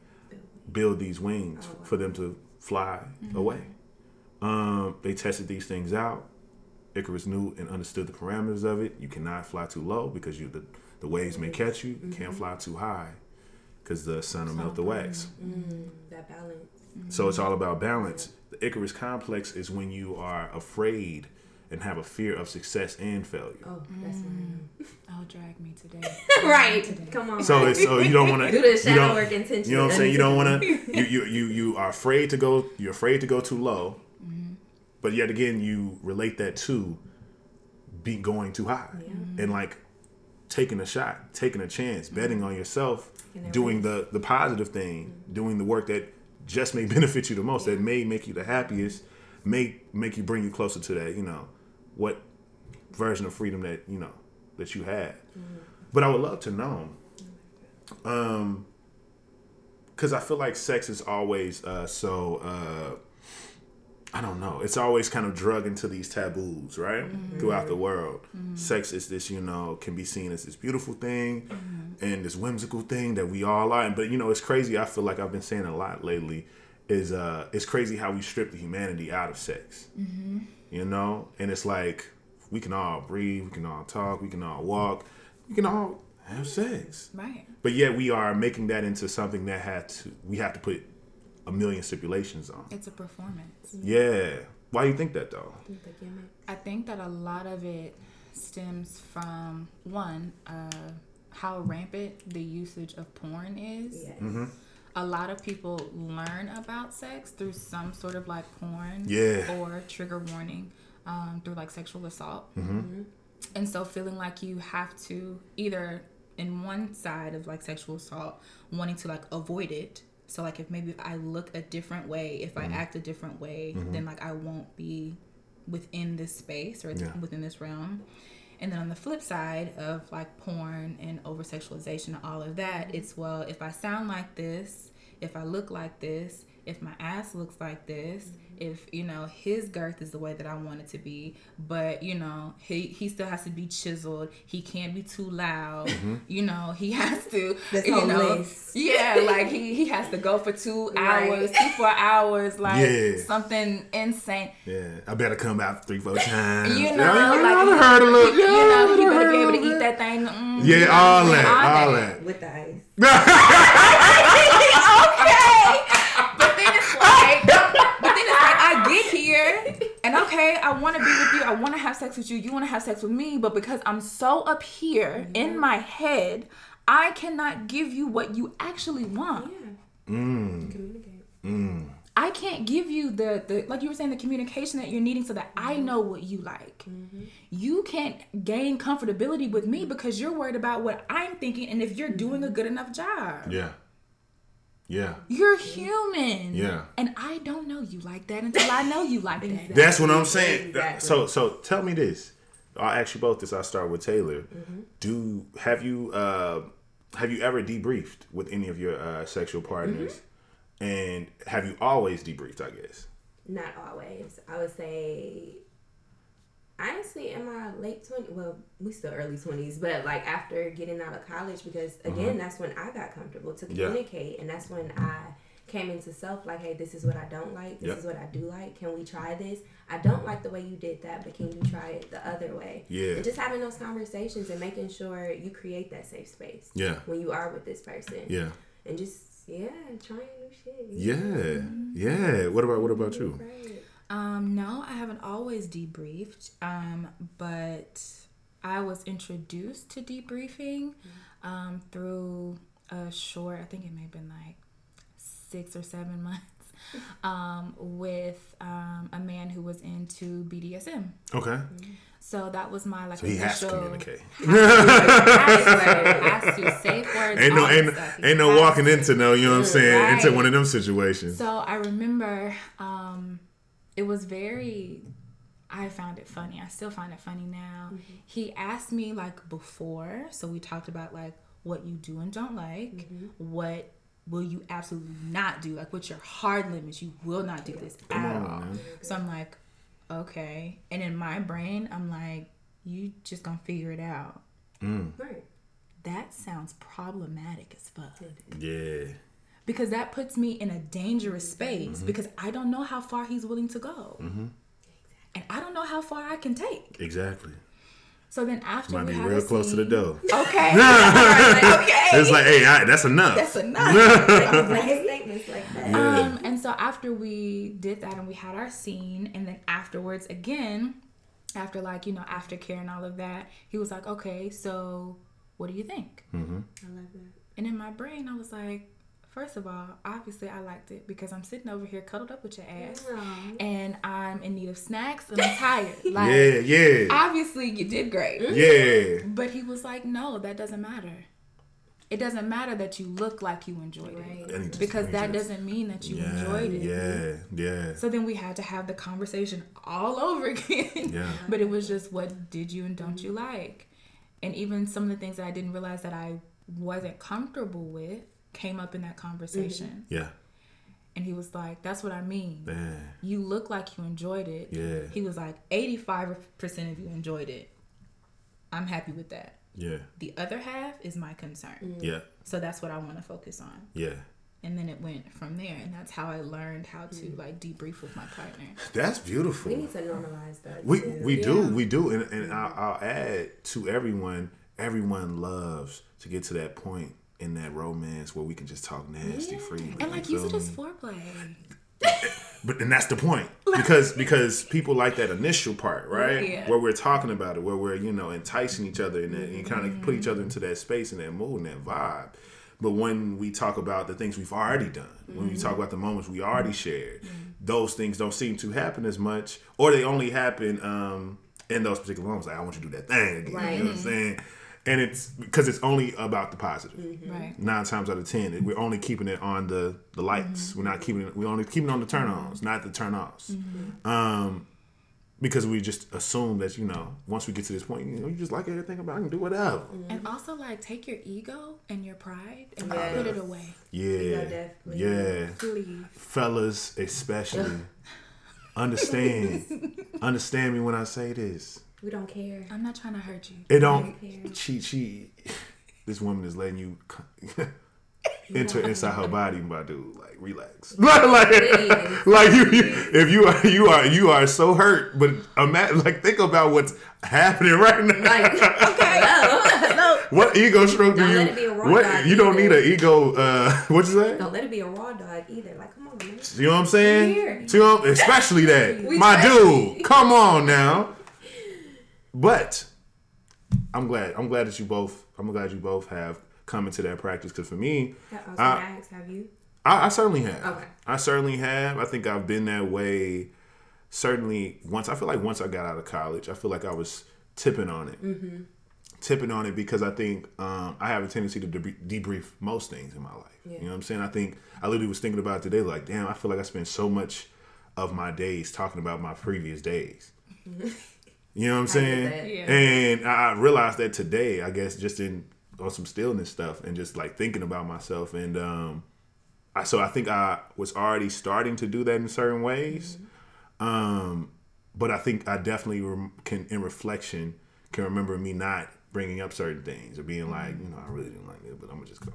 build these wings oh, for them to fly mm-hmm. away. Um, they tested these things out. Icarus knew and understood the parameters of it. You cannot fly too low because you the, the waves may mm-hmm. catch you. You can't fly too high because the sun will melt the wax. Mm, that balance. So it's all about balance. The Icarus complex is when you are afraid and have a fear of success and failure. Oh, that's mine. Mm. Oh, drag me today. [laughs] right. Come on. So it's so you don't want to [laughs] do the shadow work intentionally. You know what I'm saying? You don't want to. [laughs] You, you you you are afraid to go. You're afraid to go too low, mm-hmm. but yet again you relate that to be going too high mm-hmm. and like taking a shot, taking a chance, mm-hmm. betting on yourself, doing the the positive thing, doing the work that just may benefit you the most, that may make you the happiest, may make you bring you closer to that. You know what version of freedom that you know that you had. But I would love to know um because i feel like sex is always uh so uh i don't know. It's always kind of drug into these taboos right? Throughout the world. Sex is this you know can be seen as this beautiful thing and this whimsical thing that we all are. But you know it's crazy. I feel like i've been saying a lot lately is uh it's crazy how we strip the humanity out of sex you know and it's like we can all breathe we can all talk we can all walk we can all have sex Right. but yet we are making that into something that had to we have to put a million stipulations on. It's a performance. Yeah. Why do you think that though? I think that a lot of it stems from one, uh, how rampant the usage of porn is. Yes. Mm-hmm. A lot of people learn about sex through some sort of like porn Yeah. or trigger warning um, through like sexual assault. Mm-hmm. And so feeling like you have to either in one side of like sexual assault, wanting to like avoid it. So like if maybe I look a different way, if Mm-hmm. I act a different way, then like I won't be within this space or Yeah. within this realm. And then on the flip side of like porn and over sexualization and all of that, mm-hmm. it's well, if I sound like this, if I look like this, if my ass looks like this, if you know his girth is the way that I want it to be, but you know he he still has to be chiseled. He can't be too loud. Mm-hmm. You know he [laughs] has to. This you whole know, list. yeah, like he he has to go for two [laughs] Right. hours, two four hours, [laughs] like Yeah. something insane. Yeah, I better come out three, four times. You know, yeah, I like heard a little. you Yeah, know, he I better be able to eat that thing. mm, Yeah, you know all what I'm that, all that. With the ice. okay. But then it's like, but then it's like, I get here, and okay, I want to be with you. I want to have sex with you. You want to have sex with me, but because I'm so up here mm-hmm. in my head, I cannot give you what you actually want. Yeah. Mm, Communicate. Mm. I can't give you the, the like you were saying the communication that you're needing so that I mm-hmm. know what you like. Mm-hmm. You can't gain comfortability with me because you're worried about what I'm thinking and if you're doing a good enough job. yeah, yeah. You're human. Yeah. And I don't know you like that until I know you like [laughs] that. That's what I'm saying. Exactly. So, so tell me this. I'll ask you both this. I'll start with Taylor. Mm-hmm. Do have you uh, have you ever debriefed with any of your uh, sexual partners? Mm-hmm. And have you always debriefed? I guess. Not always. I would say, honestly, in my late 20s, well, we still early 20s, but like after getting out of college, because again, that's when I got comfortable to Mm-hmm. Yeah. communicate. And that's when I came into self like, hey, this is what I don't like. This Yep. is what I do like. Can we try this? I don't like the way you did that, but can you try it the other way? Yeah. And just having those conversations and making sure you create that safe space Yeah. when you are with this person. Yeah. And just, yeah, trying new shit. Yeah. Yeah. What about what about you? Right. Um, no, I haven't always debriefed. Um, but I was introduced to debriefing um, through a short, I think it may have been like six or seven [laughs] months, um, with um, a man who was into BDSM. Okay. So that was my like So he has to communicate. [laughs] has to. Safe [laughs] words. Ain't no ain't, that stuff. He ain't no walking to. into no. You know what I'm saying? Into one of them situations. So I remember um, it was very. I found it funny. I still find it funny now. Mm-hmm. He asked me like before, so we talked about like what you do and don't like, mm-hmm. what will you absolutely not do, like what's your hard limits. You will not do this Come at on, all. man. So I'm like, okay, and in my brain, I'm like, you just gonna figure it out. Mm. Right. That sounds problematic as fuck Yeah. Because that puts me in a dangerous space mm-hmm. because I don't know how far he's willing to go. Mm-hmm. And I don't know how far I can take. Exactly. So then after Might we be had real a close to the scene- door. [laughs] Okay. [laughs] okay. It's like, hey, all right, that's enough. That's enough. [laughs] Like statements like that. Um, and so after we did that and we had our scene, and then afterwards, again, after like, you know, aftercare and all of that, he was like, okay, so what do you think? Mm-hmm. I love that. And in my brain, I was like, first of all, obviously I liked it because I'm sitting over here cuddled up with your ass Aw. and I'm in need of snacks and I'm tired. [laughs] Like, yeah, yeah, obviously you did great. yeah. But he was like, no, that doesn't matter. It doesn't matter that you look like you enjoyed it. Just- Because that just- doesn't mean that you yeah, enjoyed it. Yeah, yeah, So then we had to have the conversation all over again. yeah. [laughs] But it was just what did you and don't you like? And even some of the things that I didn't realize that I wasn't comfortable with came up in that mm-hmm. conversation. Yeah, And he was like, That's what I mean. yeah, You look like you enjoyed it. Yeah. He was like, 85% of you enjoyed it. I'm happy with that. yeah, The other half is my concern. yeah, So that's what I want to focus on. yeah. And then it went from there. And that's how I learned how to mm. like debrief with my partner. [laughs] That's beautiful. We need to normalize that. We too. we do we do, and, and mm-hmm. I'll, I'll add to everyone. Everyone loves to get to that point in that romance where we can just talk nasty freely. And like you use it as foreplay. But and that's the point [laughs] because because people like that initial part, right? Yeah. Where we're talking about it, where we're you know enticing each other and, and kind of put each other mm-hmm. into that space and that mood and that vibe. But when we talk about the things we've already done, when we talk mm-hmm. about the moments we already shared, mm-hmm. those things don't seem to happen as much, or they only happen um, in those particular moments. Like I want you to do that thing again. Right. You know what I'm saying? And it's because it's only about the positive mm-hmm. Right. nine times out of ten, we're only keeping it on the the lights. Mm-hmm. We're not keeping it. We're only keeping it on the turn ons, not the turn offs. Mm-hmm. Um, because we just assume that you know once we get to this point, you know, you just like everything about. it, I can do whatever. And also like take your ego and your pride and Yeah. put it away. Yeah, Yeah, definitely. yeah. Please. fellas especially, [laughs] understand, understand me when I say this. We don't care. I'm not trying to hurt you. It don't. Okay. She she. [laughs] This woman is letting you [laughs] enter inside her body, my dude. Like relax. [laughs] like like, like you, you, if you are you are you are so hurt, but imagine like think about what's happening right now. Like, okay, no, no. what ego stroke do Don't you? let it be a raw what dog you don't need an ego. Uh, what you say? Don't let it be a raw dog either. Like, come on, man. You know what I'm saying? Here. To him, especially that. We My dude, come on now. But I'm glad. I'm glad that you both. I'm glad you both have come into that practice. Because for me, I was I- ask, have you? I, I certainly have. Okay. I certainly have. I think I've been that way. Certainly, once I feel like once I got out of college, I feel like I was tipping on it. Mm-hmm. Tipping on it because I think um, I have a tendency to debr- debrief most things in my life. Yeah. You know what I'm saying? I think I literally was thinking about it today, like, damn, I feel like I spend so much of my days talking about my previous days. [laughs] You know what I'm saying? Yeah. And I I realized that today, I guess, just in on some stillness stuff and just like thinking about myself. And um, I, so I think I was already starting to do that in certain ways. Um, but I think I definitely rem- can, in reflection, can remember me not bringing up certain things or being like, you know, I really didn't like it, but I'm gonna just go.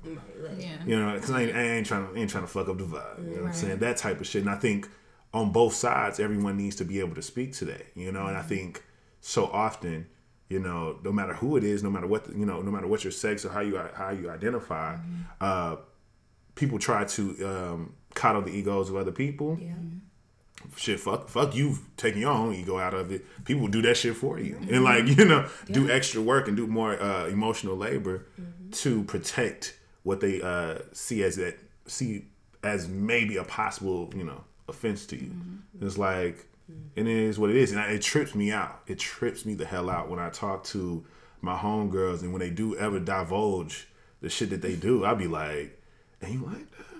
Yeah. You know, because I ain't, I ain't trying to ain't trying to fuck up the vibe. You know what I'm saying? That type of shit. And I think on both sides, everyone needs to be able to speak to that. You know, Mm-hmm. and I think so often, you know, no matter who it is, no matter what the, you know, no matter what your sex or how you how you identify, Mm-hmm. uh, people try to um, coddle the egos of other people. Yeah. Shit, fuck, fuck you taking your own ego out of it. People do that shit for you, and like you know, do extra work and do more uh, emotional labor to protect what they uh, see as that see as maybe a possible you know offense to you. It's like Mm. it is what it is, and I, it trips me out. It trips me the hell out when I talk to my homegirls and when they do ever divulge the shit that they do. I'll be like, "And you like that?"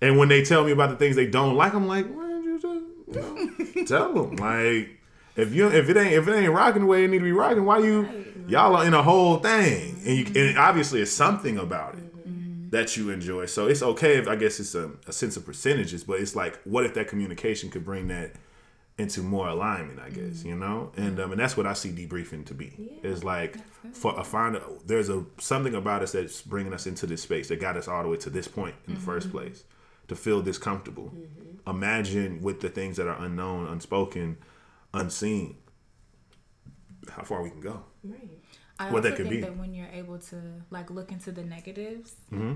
And when they tell me about the things they don't like, I'm like, why did you just you know, [laughs] tell them? Like, if you if it ain't if it ain't rocking the way it need to be rocking, why you y'all are in a whole thing? And you and obviously it's something about it that you enjoy. So it's okay if I guess it's a, a sense of percentages, but it's like, what if that communication could bring that into more alignment? I guess mm. you know, and um, and that's what I see debriefing to be. Is like for a find there's a something about us that's bringing us into this space that got us all the way to this point in the first mm-hmm. place to feel this comfortable. Mm-hmm. Imagine with the things that are unknown, unspoken, unseen, how far we can go. Right. I What also that could think be. that when you're able to like look into the negatives, Mm-hmm.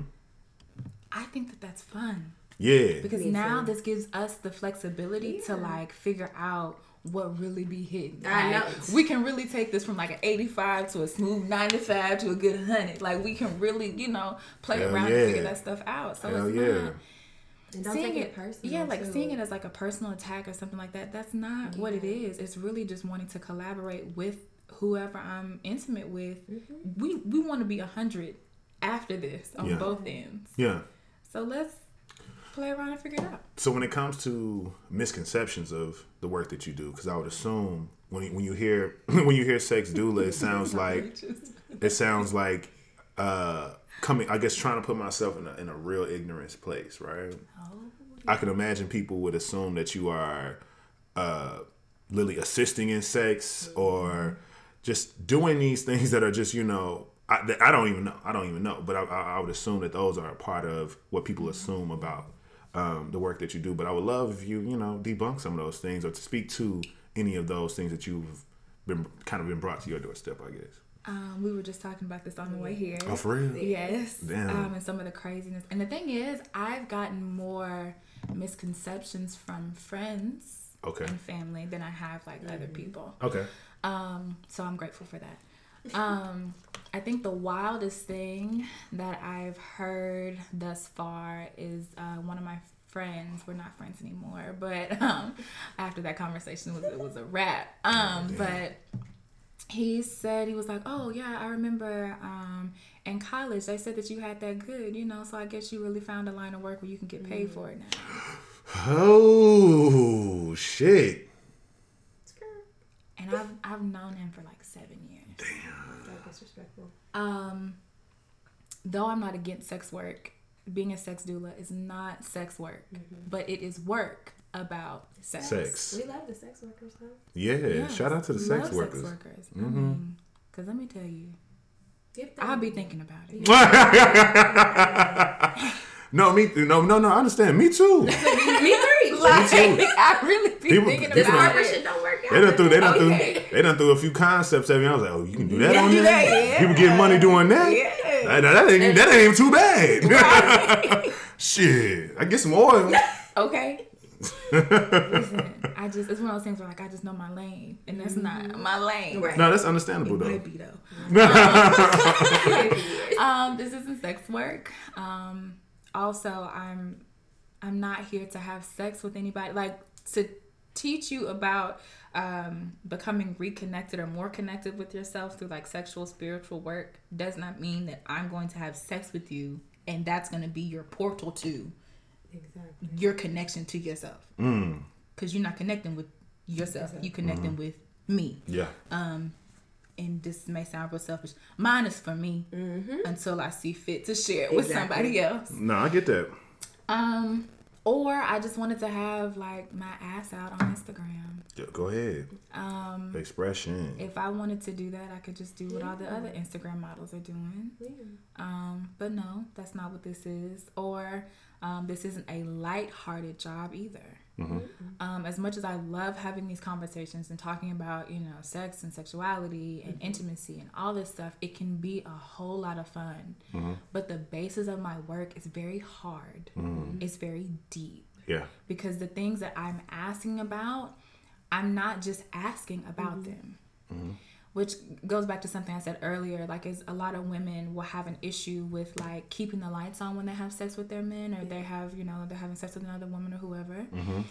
I think that that's fun Yeah, because Me now too. this gives us the flexibility to like figure out what really be hidden. I know. we can really take this from like an 85 to a smooth 95 to a good 100. Like we can really, you know, play Hell around yeah. and figure that stuff out. So hell it's yeah. not And don't seeing take it, it personal. yeah, like too. seeing it as like a personal attack or something like that. That's not what it is. It's really just wanting to collaborate with whoever I'm intimate with. We we want to be a hundred after this on Yeah. both ends. yeah. So let's play around and figure it out. So when it comes to misconceptions of the work that you do, because I would assume when you, when you hear [clears throat] when you hear sex doula, it sounds [laughs] like it sounds like uh, coming. I guess trying to put myself in a, in a real ignorance place, right? Oh, I can imagine people would assume that you are uh, literally assisting in sex or just doing these things that are just you know. I, that- I don't even know. I don't even know. But I, I I would assume that those are a part of what people assume about um, the work that you do. But I would love if you you know debunk some of those things or to speak to any of those things that you've been kind of been brought to your doorstep. I guess. Um, we were just talking about this on the way here. Oh, for real? Yes. Damn. Um, and some of the craziness. And the thing is, I've gotten more misconceptions from friends Okay. and family than I have like other people. Okay. Um, so I'm grateful for that. Um, I think the wildest thing that I've heard thus far is uh, one of my friends. We're not friends anymore, but [laughs] um, after that conversation, it was, it was a wrap. Um, but he said he was like, "Oh yeah, I remember um, in college they said that you had that good, you know. So I guess you really found a line of work where you can get paid for it now." Oh shit. And I've I've known him for like seven years. So disrespectful. Um, though I'm not against sex work, being a sex doula is not sex work, but it is work about sex. Sex. We love the sex workers, though. Yeah. Yes, Shout out to the love sex workers. Sex workers. I Mhm. mean, cause let me tell you, I'll be thinking about it. [laughs] [laughs] no, me. No, no, no. I understand. Me too. [laughs] Me three. Like, too. [laughs] I really be People- thinking this This about one- it. partnership don't work out. They done threw. They done Okay. threw. They done threw a few concepts at me. I was like, oh, you can do that Yeah, on do there. that, yeah. People getting money doing that. Yeah. That, that ain't that ain't even too bad. [laughs] Shit, I get some oil. Okay. Listen, I just it's one of those things where like I just know my lane, and that's not my lane. Right. no, that's understandable It though. might be though. Um, this isn't sex work. Um, also, I'm I'm not here to have sex with anybody. Like to teach you about um, becoming reconnected or more connected with yourself through like sexual spiritual work does not mean that I'm going to have sex with you and that's going to be your portal to Exactly. your connection to yourself. Mm, Because you're not connecting with yourself. You connecting with me. yeah. Um, and this may sound real selfish. Mine is for me Mm-hmm. until I see fit to share it with somebody else. No, I get that. Um, or I just wanted to have like my ass out on Instagram. Yeah, go ahead. Um, Expression. if I wanted to do that, I could just do what all the other Instagram models are doing. Yeah. Um, but no, that's not what this is. Or um, this isn't a light-hearted job either. Mm-hmm. Um, as much as I love having these conversations and talking about, you know, sex and sexuality and mm-hmm. intimacy and all this stuff, it can be a whole lot of fun. Mm-hmm. But the basis of my work is very hard. It's very deep Yeah. because the things that I'm asking about, I'm not just asking about them. Which goes back to something I said earlier. Like, is a lot of women will have an issue with like keeping the lights on when they have sex with their men, or they have, you know, they're having sex with another woman or whoever. Mm-hmm.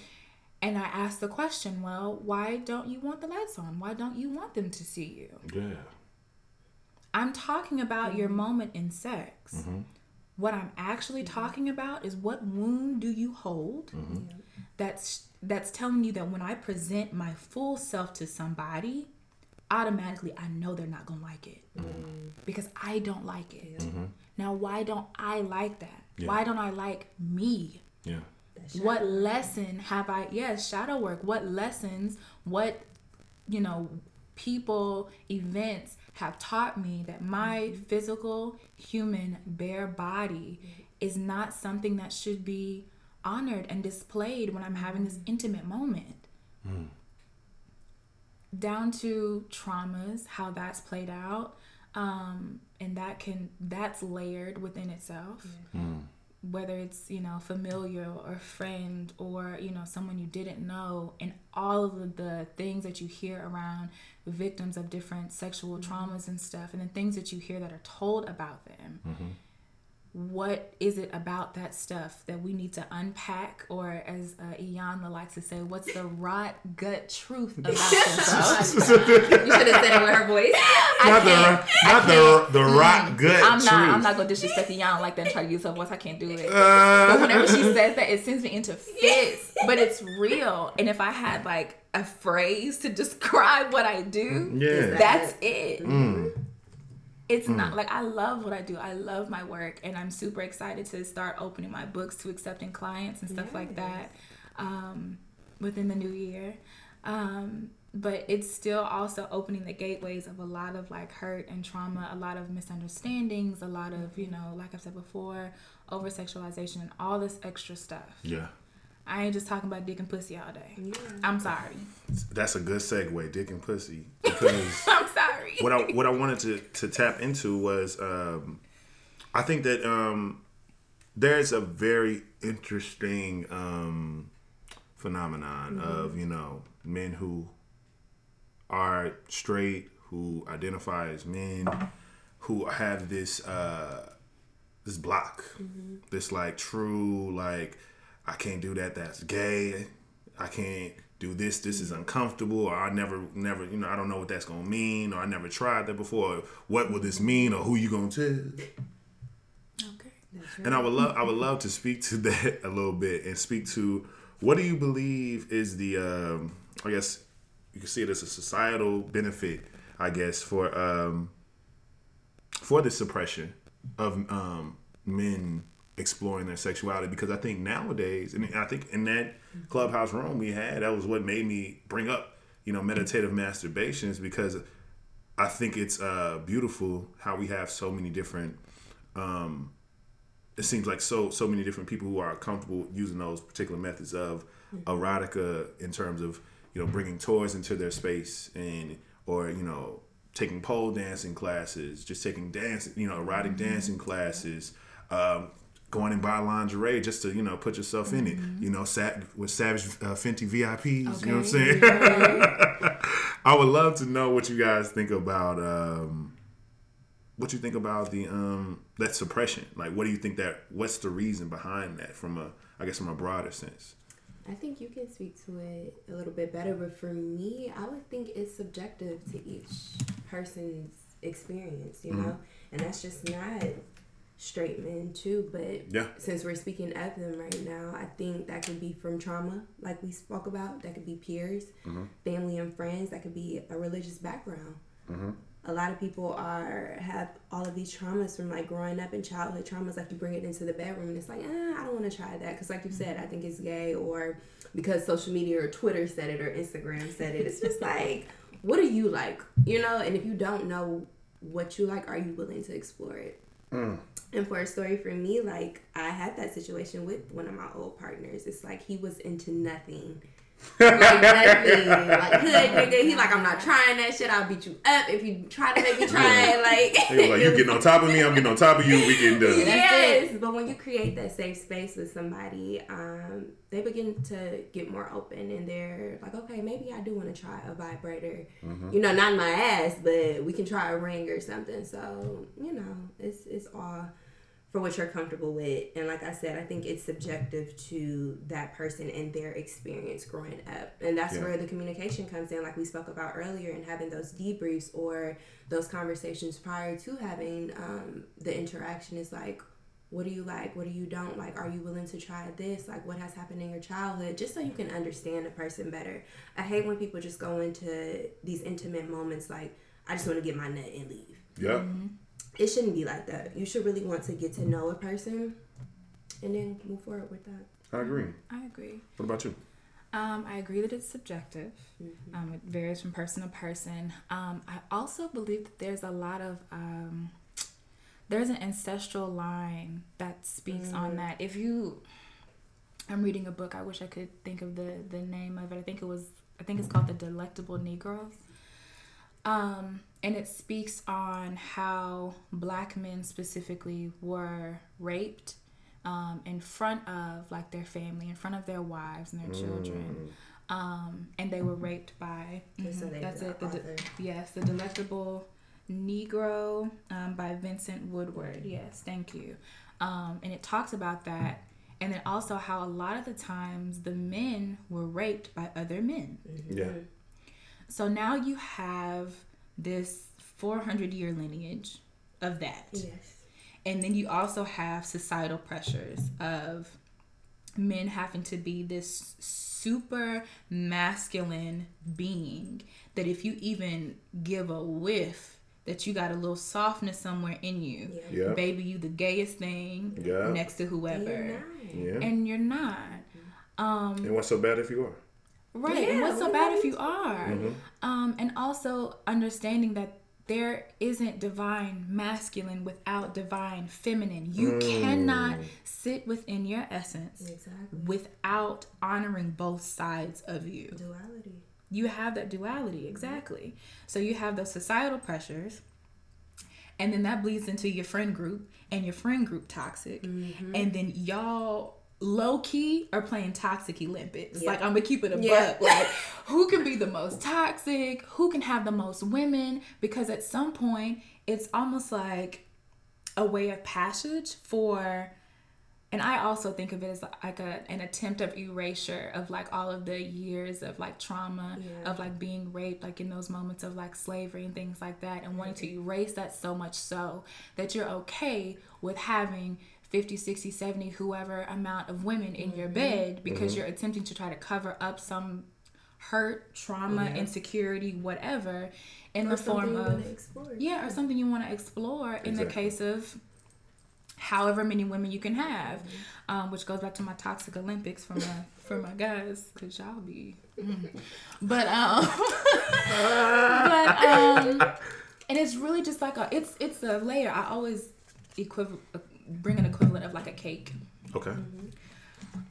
And I asked the question, well, why don't you want the lights on? Why don't you want them to see you? Yeah. I'm talking about your mm-hmm. moment in sex. Mm-hmm. What I'm actually talking about is what wound do you hold that's that's telling you that when I present my full self to somebody, automatically I know they're not going to like it. Mm-hmm. Because I don't like it. Mm-hmm. Now why don't I like that? Yeah. Why don't I like me? Yeah. what lesson have I yes, shadow work. What lessons, what you know, people, events have taught me that my mm-hmm. physical, human, bare body is not something that should be honored and displayed when I'm having this intimate moment. Mm. Down to traumas, how that's played out. Um, and that can that's layered within itself. Mm-hmm. Hmm. Whether it's you know familial or friend or you know someone you didn't know and all of the things that you hear around victims of different sexual mm-hmm. traumas and stuff and the things that you hear that are told about them mm-hmm. What is it about that stuff that we need to unpack or as uh, Iyanla likes to say what's the rot gut truth about [laughs] yourself [laughs] You should have said it with her voice. not the can't. [laughs] not the the rock gut I'm truth. not I'm not gonna disrespect Iyanla like that and try to use her voice I can't do it Uh, But whenever she says that, it sends me into fits. But it's real. And if I had like a phrase to describe what I do, yeah. that's it. Mm. It's not like I love what I do. I love my work, and I'm super excited to start opening my books to accepting clients and stuff like that um, within the new year. Um, but it's still also opening the gateways of a lot of like hurt and trauma, a lot of misunderstandings, a lot of you know, like I've said before, over sexualization and all this extra stuff. Yeah. I ain't just talking about dick and pussy all day. I'm sorry. That's a good segue, dick and pussy, [laughs] because I'm sorry. what I what I wanted to to tap into was um, I think that um, there's a very interesting um, phenomenon of you know men who are straight who identify as men who have this uh, this block, this like true like I can't do that. That's gay. I can't do this. This is uncomfortable. Or I never, never, you know, I don't know what that's gonna mean. Or I never tried that before. What will this mean? Or who you gonna tell? Okay. And I would love, I would love to speak to [laughs] that a little bit and speak to what do you believe is the, um, I guess you can see it as a societal benefit, I guess, for um, for the suppression of um, men exploring their sexuality because I think nowadays, and I think in that clubhouse room we had, that was what made me bring up, you know, meditative masturbations because I think it's uh, beautiful how we have so many different. Um, it seems like so so many different people who are comfortable using those particular methods of erotica in terms of you know bringing toys into their space and or you know taking pole dancing classes, just taking dance, you know, erotic dancing classes, um, going and buy lingerie just to you know put yourself in it. You know, sat with Savage uh, Fenty VIPs. You know what I'm saying? [laughs] I would love to know what you guys think about. Um, what you think about the um that suppression? Like, what do you think that? What's the reason behind that? From a, I guess, from a broader sense. I think you can speak to it a little bit better, but for me, I would think it's subjective to each person's experience, you know? And that's just not straight men, too. But Yeah. since we're speaking of them right now, I think that could be from trauma, like we spoke about, that could be peers, mm-hmm. family, and friends, that could be a religious background. Mm-hmm. A lot of people are have all of these traumas from like growing up in childhood traumas. Like you bring it into the bedroom, and it's like, eh, I don't want to try that because, like you mm-hmm. said, I think it's gay, or because social media or Twitter said it or Instagram said it. It's just [laughs] like, what do you like, you know? And if you don't know what you like, are you willing to explore it? And for a story for me, like I had that situation with one of my old partners. It's like he was into nothing. Like nothing. [laughs] Like hood nigga. He like, I'm not trying that shit. I'll beat you up if you try to make me try it. [laughs] Like, They were like, you getting on top of me, I'm getting on top of you. We getting done. yes, but when you create that safe space with somebody, um, they begin to get more open and they're like, okay, maybe I do want to try a vibrator. You know, not in my ass, but we can try a ring or something. So you know, it's it's all for what you're comfortable with. And like I said, I think it's subjective to that person and their experience growing up. And that's Yeah. where the communication comes in, like we spoke about earlier, and having those debriefs or those conversations prior to having um, the interaction is like, what do you like? What do you don't like? Are you willing to try this? Like, what has happened in your childhood? Just so you can understand a person better. I hate when people just go into these intimate moments like, I just want to get my nut and leave Yeah. It shouldn't be like that. You should really want to get to know a person and then move forward with that. I agree. I agree. What about you? Um, I agree that it's subjective. Um, it varies from person to person. Um, I also believe that there's a lot of um, there's an ancestral line that speaks on that. If you, I'm reading a book. I wish I could think of the the name of it. I think it was. I think it's called The Delectable Negroes. Um, and it speaks on how black men specifically were raped um, in front of like their family, in front of their wives and their children. Um, and they were raped by Just so mhm, that's it. The, de- yes, the delectable Negro um, by Vincent Woodward. Yes, thank you. Um, and it talks about that, and then also how a lot of the times the men were raped by other men. Yeah. So now you have this 400 year lineage of that. Yes. And then you also have societal pressures of men having to be this super masculine being that if you even give a whiff that you got a little softness somewhere in you, Yeah. Yeah. baby, you the gayest thing Yeah. next to whoever. You're. Yeah. And you're not. Um, And what's so bad if you are? Right. and what's so bad if you? you are? Um, and also understanding that there isn't divine masculine without divine feminine. You mm. cannot sit within your essence Exactly. without honoring both sides of you. Duality. You have that duality, mm-hmm. exactly. So you have those societal pressures, and then that bleeds into your friend group, and your friend group toxic, mm-hmm. and then y'all low key are playing toxic Olympics. Yeah. Like I'm gonna keep it a Yeah. buck. Like who can be the most toxic? Who can have the most women? Because at some point, it's almost like a way of passage for and I also think of it as like a an attempt of erasure of like all of the years of like trauma Yeah. of like being raped like in those moments of like slavery and things like that and wanting to erase that so much so that you're okay with having 50 60 70 whoever amount of women in your bed because you're attempting to try to cover up some hurt trauma insecurity whatever in Or the form you of explore. yeah, or something you want to explore in the case of however many women you can have, um, which goes back to my toxic Olympics for my for my guys, cause y'all be. mm. [laughs] But um, [laughs] but [laughs] um, and it's really just like a it's it's a layer. I always equivalent bring an equivalent of like a cake. Okay. Mm-hmm.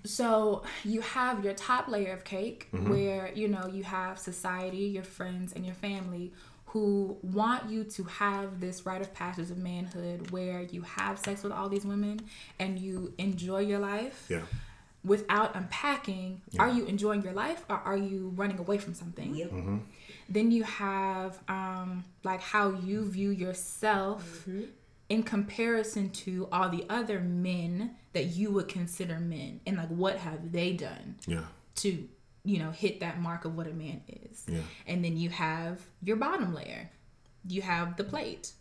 So you have your top layer of cake mm-hmm. where you know you have society, your friends, and your family who want you to have this rite of passage of manhood where you have sex with all these women and you enjoy your life Yeah. without unpacking are you enjoying your life or are you running away from something Yep. Mm-hmm. then you have um like how you view yourself in comparison to all the other men that you would consider men and like what have they done Yeah. to you know hit that mark of what a man is Yeah. and then you have your bottom layer you have the plate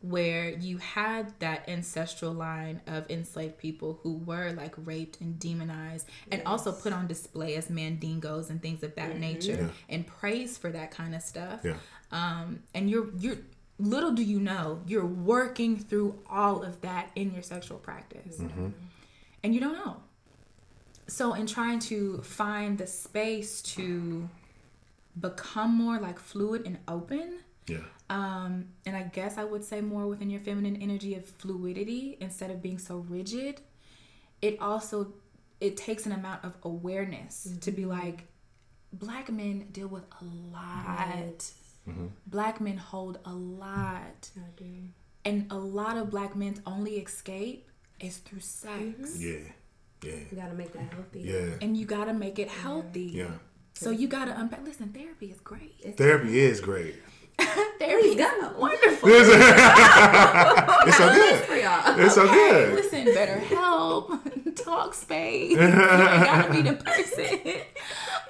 where you had that ancestral line of enslaved people who were like raped and demonized and also put on display as mandingos and things of that nature Yeah. and praised for that kind of stuff Yeah. um, and you're you're little do you know you're working through all of that in your sexual practice. And you don't know. So in trying to find the space to become more like fluid and open Yeah. um and i guess i would say more within your feminine energy of fluidity instead of being so rigid it also it takes an amount of awareness to be like black men deal with a lot Mm-hmm. black men hold a lot I do. and a lot of black men's only escape is through sex mm-hmm. Yeah. Yeah. You gotta make that healthy. Yeah. and you gotta make it healthy Yeah. so you gotta unpack listen therapy is great [laughs] Therapy is great. therapy is go. wonderful It's [laughs] so good. For y'all. It's so Okay, good. listen, BetterHelp. [laughs] Talkspace. you gotta be the person.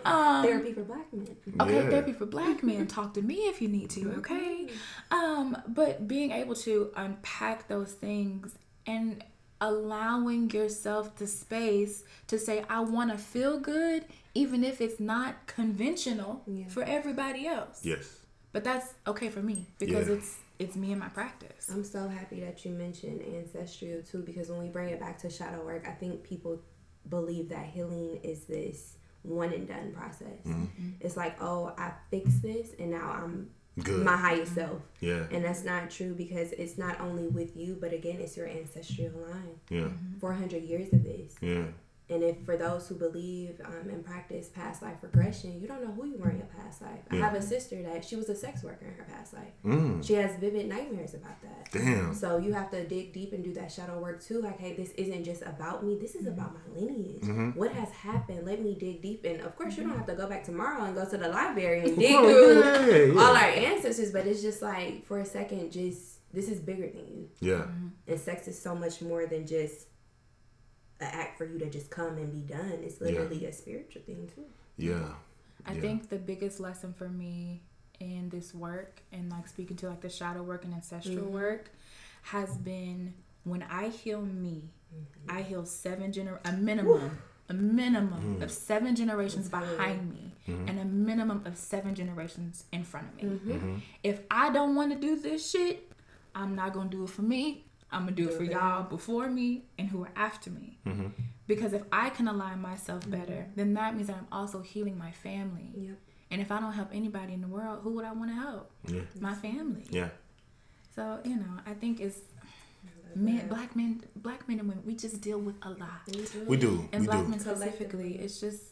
Um, Therapy for black men. okay, Yeah. therapy for black men. [laughs] Talk to me if you need to, okay? Um, but being able to unpack those things and allowing yourself the space to say, I want to feel good, even if it's not conventional Yeah. for everybody else. Yes. But that's okay for me because Yeah. it's it's me and my practice. I'm so happy that you mentioned ancestral too, because when we bring it back to shadow work, I think people believe that healing is this one and done process. Mm-hmm. It's like, oh, I fixed this and now I'm Good. my highest self. Yeah. And that's not true because it's not only with you, but again, it's your ancestral line. Yeah. 400 years of this. Yeah. And if for those who believe um, and practice past life regression, you don't know who you were in your past life. I have a sister that she was a sex worker in her past life. Mm. She has vivid nightmares about that. Damn. So you have to dig deep and do that shadow work too. Like, hey, this isn't just about me. This is about my lineage. Mm-hmm. What has happened? Let me dig deep. And of course, you don't have to go back tomorrow and go to the library and [laughs] dig Oh, through yeah, yeah, yeah. all our ancestors. But it's just like for a second, just this is bigger than you. Yeah. And sex is so much more than just an act for you to just come and be done. It's literally a spiritual thing too. Yeah. I Yeah. think the biggest lesson for me in this work and like speaking to like the shadow work and ancestral mm-hmm. work has been when I heal me, mm-hmm. I heal seven gener a minimum, a minimum mm. of seven generations behind me mm-hmm. and a minimum of seven generations in front of me. If I don't want to do this shit, I'm not gonna do it for me. I'm gonna do it for y'all before me and who are after me. Mm-hmm. Because if I can align myself better, then that means that I'm also healing my family. Yep. And if I don't help anybody in the world, who would I want to help? Yeah. My family. Yeah. So you know, I think it's men, black men, black men and women. We just deal with a lot, We do. and we black do. men specifically. It's just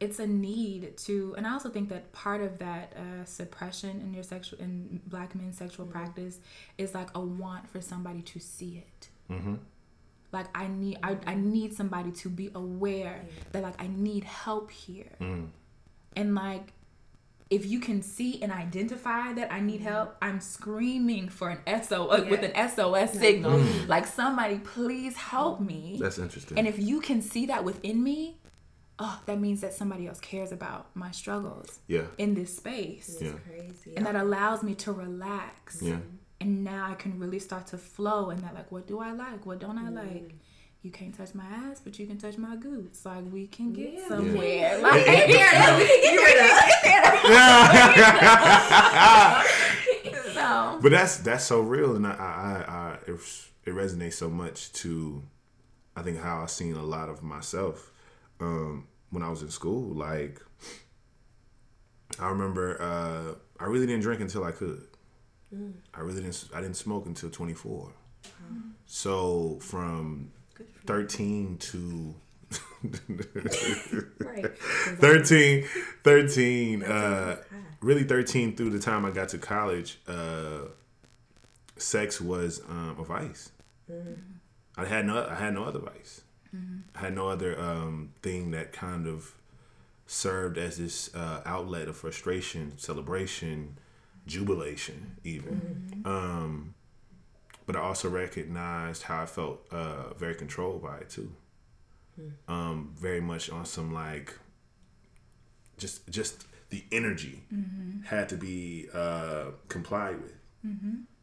it's a need to, and I also think that part of that uh, suppression in your sexual in black men's sexual practice is like a want for somebody to see it. Mm-hmm. Like I need, I, I need somebody to be aware that like I need help here, Mm. and like if you can see and identify that I need help, I'm screaming for an SO uh, with an SOS signal, like somebody please help me. That's interesting. And if you can see that within me, oh, that means that somebody else cares about my struggles yeah. in this space. It's Yeah. crazy. And that allows me to relax. Yeah. And now I can really start to flow and that like what do I like? What don't I Mm. like? You can't touch my ass, but you can touch my goots. Like we can get Yeah. somewhere. Yeah. Like we can get rid of. [laughs] so But that's that's so real, and I I, I, I it's it resonates so much to I think how I've seen a lot of myself um, when I was in school. Like I remember uh, I really didn't drink until I could. I really didn't. I didn't smoke until 24. So from 13 to [laughs] Right. [laughs] 13 13 uh really 13 through the time i got to college uh sex was um a vice i had no i had no other vice i had no other um thing that kind of served as this uh outlet of frustration celebration jubilation even. Um but i also recognized how i felt uh very controlled by it too. Um, very much on some like just just the energy had to be uh, complied with.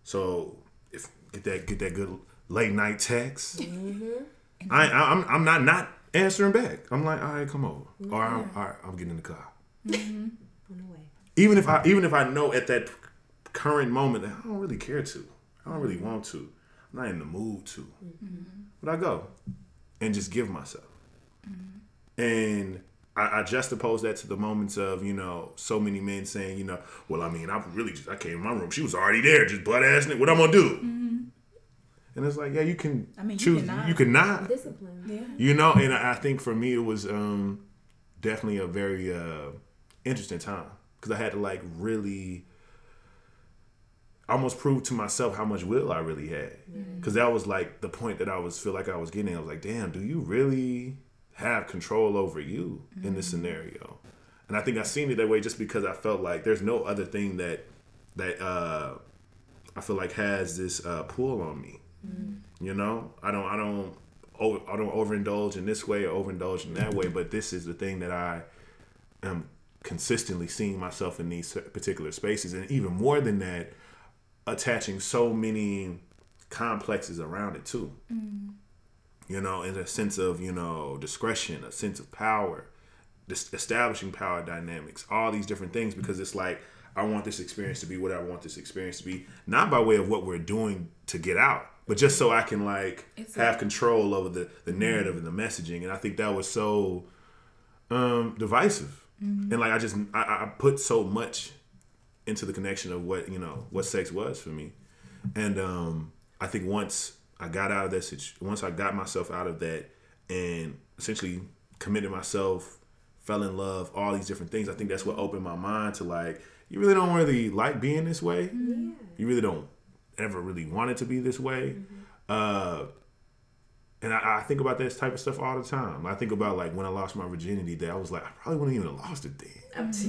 So if get that get that good late night text, I, I I'm I'm not not answering back. I'm like, all right, come over, or I'm, all right, I'm getting in the car. Mm-hmm. On the way. Even if I even if I know at that current moment that I don't really care to, I don't really want to, I'm not in the mood to, mm-hmm. but I go and just give myself. Mm-hmm. And I, I juxtapose that to the moments of, you know, so many men saying, you know, well, I mean, I really just, I came in my room. She was already there, just butt ass. What I'm going to do? And it's like, yeah, you can I mean, you choose. cannot. You cannot. Discipline. Yeah. You know, and I I think for me, it was um, definitely a very uh, interesting time because I had to like really almost prove to myself how much will I really had. Because that was like the point that I was feel like I was getting. I was like, damn, do you really have control over you in this scenario? And I think I seen it that way just because I felt like there's no other thing that that uh, I feel like has this uh, pull on me. Mm. You know, I don't, I don't, over, I don't overindulge in this way or overindulge in that way. But this is the thing that I am consistently seeing myself in these particular spaces, and even more than that, attaching so many complexes around it too. Mm. You know, in a sense of you know discretion, a sense of power, establishing power dynamics, all these different things, because it's like I want this experience to be what I want this experience to be, not by way of what we're doing to get out, but just so I can like It's have a- control over the the narrative and the messaging. And I think that was so um divisive, and like I just I, I put so much into the connection of what you know what sex was for me, and um I think once I got out of that situ- once I got myself out of that and essentially committed myself, fell in love, all these different things. I think that's what opened my mind to like you really don't really like being this way. Yeah. You really don't ever really wanted to be this way. Uh, and I, I think about this type of stuff all the time. I think about like when I lost my virginity that I was like, I probably wouldn't even have lost it then.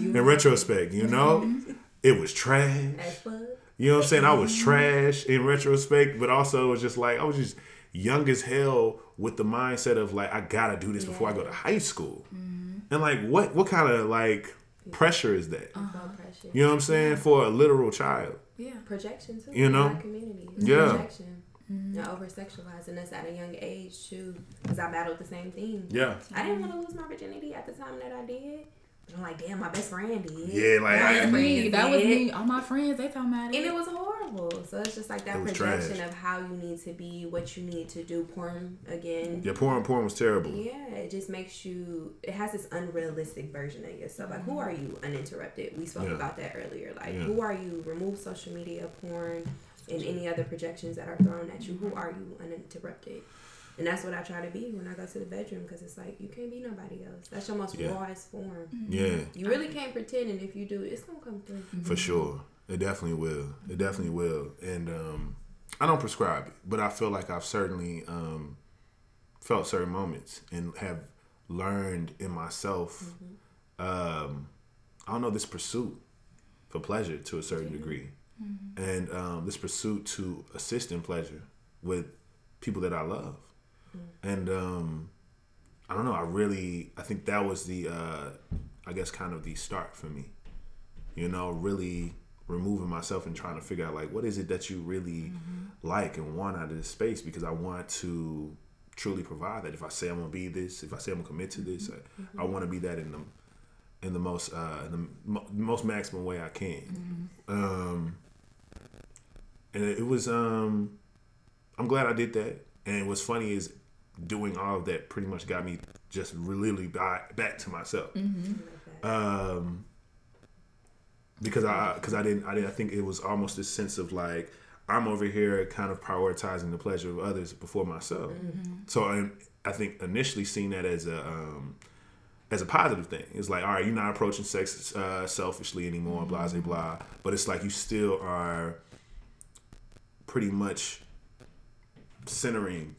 You. In retrospect, you know, [laughs] it was trash. You know what I'm saying? I was trash in retrospect, but also it was just like I was just young as hell with the mindset of like I gotta do this before I go to high school. And like what what kind of like pressure is that? Pressure. You know what I'm saying? For a literal child. Yeah. Projection too. You know? our community. It's Yeah. Projection. Mm-hmm. And over sexualizing us at a young age too. Because I battled the same thing. Yeah. I didn't want to lose my virginity at the time that I did. But I'm like, damn, my best friend did. Yeah, like, My I- best Me, that was me. All my friends, they told me how to And it was horrible. So it's just like that projection trash. of how you need to be, what you need to do. Porn again. Yeah, porn porn was terrible. Yeah, it just makes you. It has this unrealistic version of yourself. Like, who are you uninterrupted? We spoke Yeah. about that earlier. Like, Yeah. who are you? Remove social media, porn, and any other projections that are thrown at you. Who are you uninterrupted? And that's what I try to be when I go to the bedroom because it's like you can't be nobody else. That's your most Yeah. rawest form. Yeah, You really can't pretend, and if you do, it's gonna come through. for sure. It definitely will. It definitely will. And um I don't prescribe it, but I feel like I've certainly um felt certain moments and have learned in myself um I don't know this pursuit for pleasure to a certain degree. And um this pursuit to assist in pleasure with people that I love. And um I don't know, I really I think that was the uh I guess kind of the start for me. You know, really removing myself and trying to figure out like what is it that you really like and want out of this space because I want to truly provide that. If I say I'm gonna be this, if I say I'm gonna commit to this, I, I want to be that in the in the most uh, in the mo- most maximum way I can. Um, and it was um, I'm glad I did that. And what's funny is doing all of that pretty much got me just really back, back to myself. Um, because I because I didn't I didn't I think it was almost this sense of like I'm over here kind of prioritizing the pleasure of others before myself. So I, I think initially seeing that as a um, as a positive thing. It's like, all right, you're not approaching sex uh, selfishly anymore, blah, blah, blah. But it's like you still are pretty much centering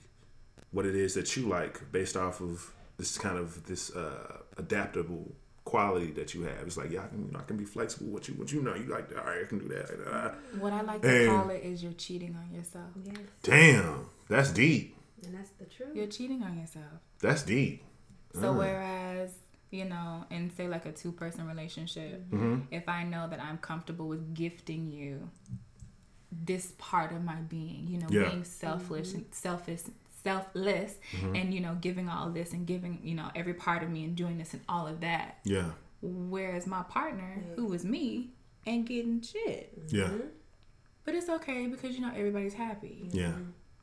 what it is that you like based off of this kind of this uh, adaptable quality that you have. It's like, yeah, I can, you know, I can be flexible. What you, what you know, you like, that all right, I can do that. What I like to And- call it is you're cheating on yourself. Yes, damn, that's deep. and that's the truth. You're cheating on yourself. That's deep. So Mm. whereas you know, in say like a two person relationship, Mm-hmm. if I know that I'm comfortable with gifting you this part of my being, you know, Yeah. being selfless, selfish, selfless, Mm-hmm. and you know, giving all this and giving you know every part of me and doing this and all of that. Yeah, Whereas my partner, who was me, ain't getting shit. yeah, But it's okay because you know everybody's happy. yeah,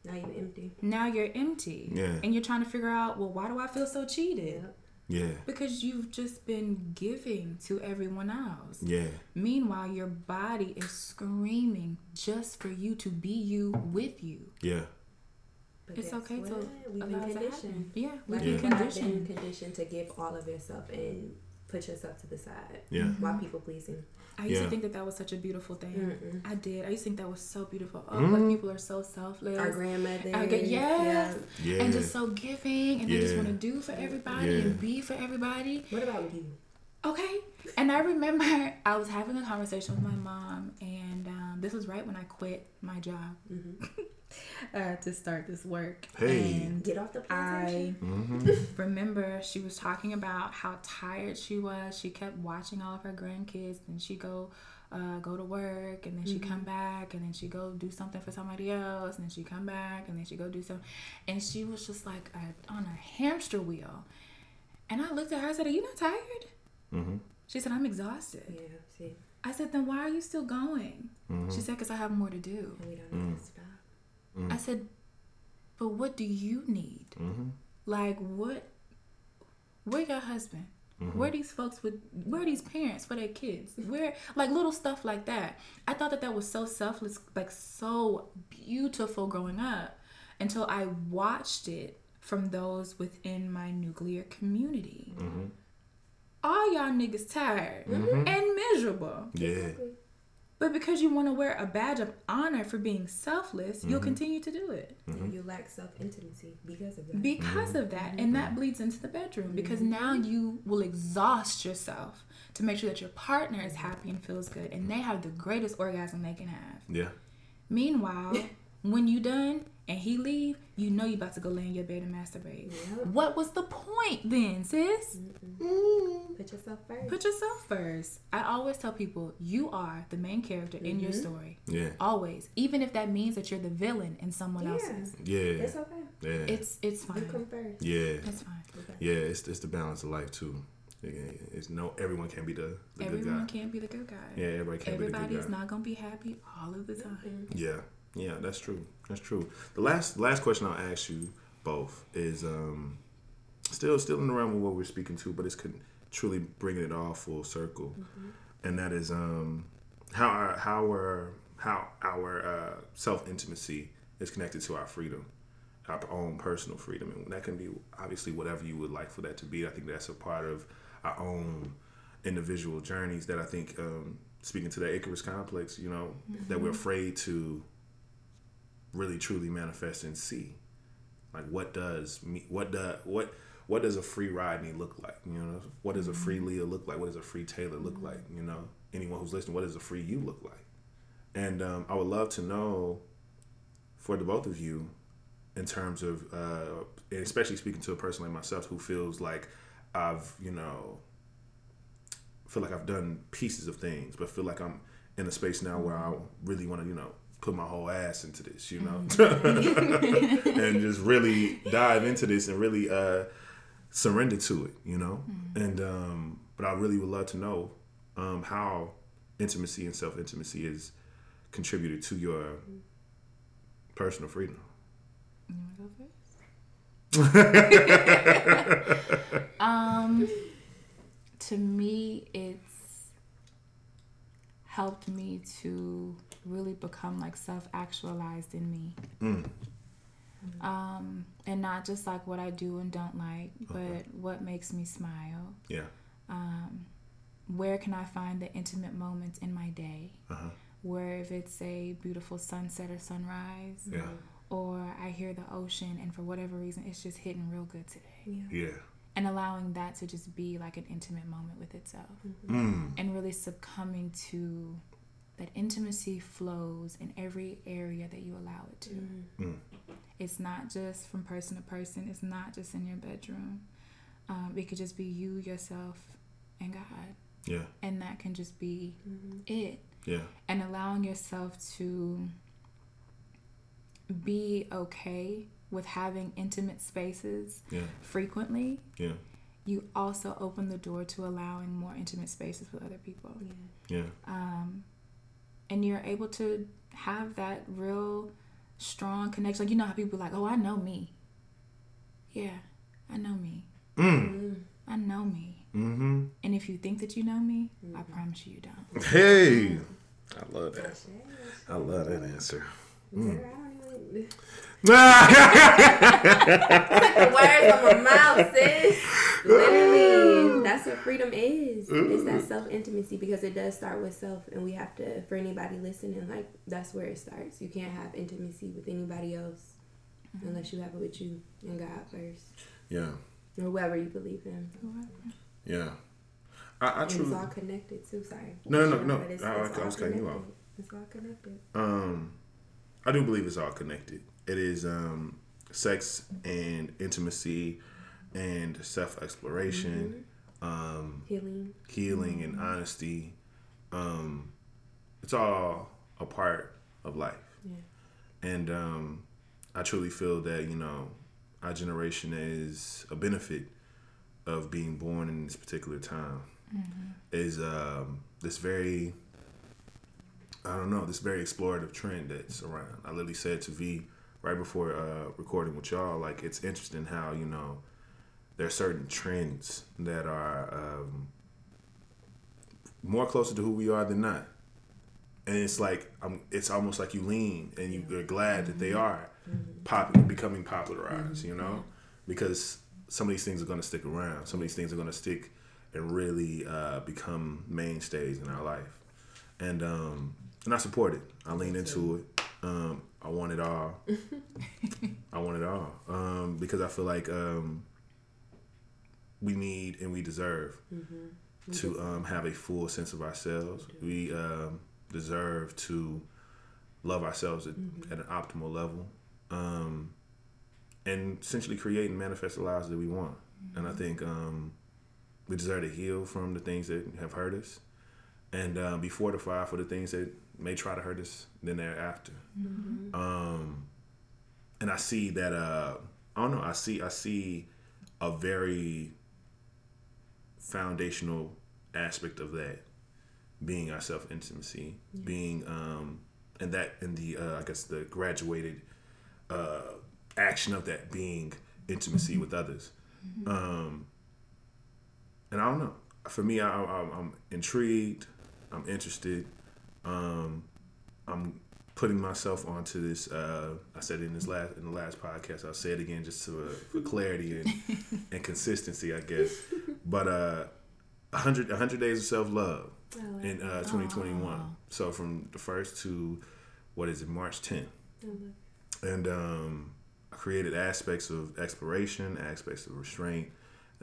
Now you're empty. Now you're empty. Yeah. And you're trying to figure out, well, why do I feel so cheated? Yep. yeah, Because you've just been giving to everyone else. yeah, Meanwhile, your body is screaming just for you to be you with you. yeah, But It's okay to what? We've been allow it to conditioned. Yeah, we've Like been you have been conditioned. conditioned to give all of yourself and put yourself to the side. yeah. While people pleasing. I used Yeah. to think that that was such a beautiful thing. Mm-mm. I did. I used to think that was so beautiful. Oh, Mm. black people are so selfless. Our grandmother. I get- yes. Yeah. yeah. And just so giving, and they just want to do for everybody Yeah. and be for everybody. What about you? Okay. And I remember [laughs] I was having a conversation with my mom, and um, this was right when I quit my job [laughs] uh, to start this work. Hey. And Get off the plantation. I plantation. [laughs] remember she was talking about how tired she was. She kept watching all of her grandkids, and she go. Uh, go to work and then she come back and then she go do something for somebody else and then she come back and then she go do something and she was just like a, on a hamster wheel and i looked at her i said are you not tired Mm-hmm. she said i'm exhausted Yeah, see, I said, then why are you still going? Mm-hmm. She said, because I have more to do. and we don't Mm. know to stop. Mm-hmm. I said, but what do you need? Mm-hmm. Like, what? Where your husband? Mm-hmm. Where these folks with? Where are these parents for their kids? Where like little stuff like that? I thought that that was so selfless, like so beautiful growing up, until I watched it from those within my nuclear community. Mm-hmm. All y'all niggas tired and miserable. Yeah, But because you want to wear a badge of honor for being selfless, you'll mm-hmm. continue to do it Mm-hmm. You lack self intimacy because of that. because of that. And that mm-hmm. bleeds into the bedroom because mm-hmm. now you will exhaust yourself to make sure that your partner is happy and feels good and they have the greatest orgasm they can have. yeah, Meanwhile, [laughs] when you done and he leave, you know you about to go lay in your bed and masturbate. Yep. What was the point then, sis? Put yourself first. Put yourself first. I always tell people you are the main character in your mm-hmm. story. yeah, Always, even if that means that you're the villain in someone Yeah. else's. yeah, It's okay. yeah, It's it's You come first. yeah, It's fine. yeah. It's it's the balance of life too. Yeah, It's no everyone can't be the, the good Everyone can't be the good guy. Yeah, everybody can't Everybody be the is good guy. not gonna be happy all of the time. Yeah, yeah, that's true. That's true. The last last question I'll ask you both is um still still in the realm of what we're speaking to, but it's con- truly bringing it all full circle, and that is um how our how our how our uh, self intimacy is connected to our freedom, our own personal freedom, and that can be obviously whatever you would like for that to be. I think that's a part of our own individual journeys that I think um, speaking to the Icarus complex, you know, that we're afraid to really truly manifest and see. Like what does me what does what what does a free Rodney look like? You know, what does a free Leah look like? What does a free Taylor look like? You know, anyone who's listening, what does a free you look like? And um, I would love to know for the both of you, in terms of, uh, especially speaking to a person like myself who feels like I've, you know, feel like I've done pieces of things, but feel like I'm in a space now where I really want to, you know, put my whole ass into this, you know, [laughs] and just really dive into this and really uh, surrender to it, you know. And um, but I really would love to know um, how intimacy and self intimacy is contributed to your personal freedom. You wanna go first? [laughs] um, to me, it's helped me to really become like self-actualized in me. Mm. Um, and not just like what I do and don't like, but Okay. what makes me smile. Yeah. Um, where can I find the intimate moments in my day? Uh-huh. Where if it's a beautiful sunset or sunrise, Yeah. or I hear the ocean, and for whatever reason, it's just hitting real good today. Yeah. Yeah. And allowing that to just be like an intimate moment with itself, Mm. and really succumbing to that intimacy flows in every area that you allow it to. Mm. It's not just from person to person. It's not just in your bedroom. Um, it could just be you, yourself, and God, Yeah. and that can just be Mm-hmm. it. Yeah. And allowing yourself to be okay with having intimate spaces Yeah. frequently. Yeah. You also open the door to allowing more intimate spaces with other people. Yeah. Yeah. um, and you're able to have that real strong connection. Like you know how people are like, "Oh, I know me." Yeah, I know me. Mm. I know me. Mm-hmm. And if you think that you know me, I promise you, you don't. Hey. I love that. I love that answer. Girl, I don't even. The [laughs] words on my mouth, sis. Literally, that's what freedom is. It's that self intimacy because it does start with self, and we have to. For anybody listening, like that's where it starts. You can't have intimacy with anybody else unless you have it with you and God first, Yeah. or whoever you believe in. Yeah. I, I And it's all connected too. Sorry. No, no, no. But it's, I- it's I was cutting you off. It's all connected. Um, I do believe it's all connected. It is um, sex and intimacy and self exploration, um, Healing. healing and honesty. Um, it's all a part of life. Yeah. And um, I truly feel that, you know, our generation is a benefit of being born in this particular time. Is um, this very, I don't know, this very explorative trend that's around. I literally said to V right before uh, recording with y'all, like, it's interesting how, you know, there are certain trends that are um, more closer to who we are than not and it's like um, it's almost like you lean and you, you're glad that they are popular, becoming popularized. You know, because some of these things are going to stick around. Some of these things are going to stick and really uh, become mainstays in our life. And um, and I support it. I lean into it. Um, I want it all. [laughs] I want it all um, because I feel like um, we need and we deserve to um, have a full sense of ourselves. We um, deserve to love ourselves at, at an optimal level, um, and essentially create and manifest the lives that we want. And I think um, we deserve to heal from the things that have hurt us, and uh, be fortified for the things that may try to hurt us then thereafter. Um, and I see that uh, I don't know. I see I see a very foundational aspect of that being our self intimacy, being um, and that in the uh, I guess the graduated uh, action of that being intimacy with others. Um, and I don't know. For me, I, I, I'm intrigued. I'm interested. Um, I'm putting myself onto this. Uh, I said in this last in the last podcast. I'll say it again just to, uh, for clarity and, [laughs] and consistency, I guess. But uh, 100, 100 days of self love Oh, in uh, 2021. So from the first to what is it, March 10th, and um, I created aspects of exploration, aspects of restraint,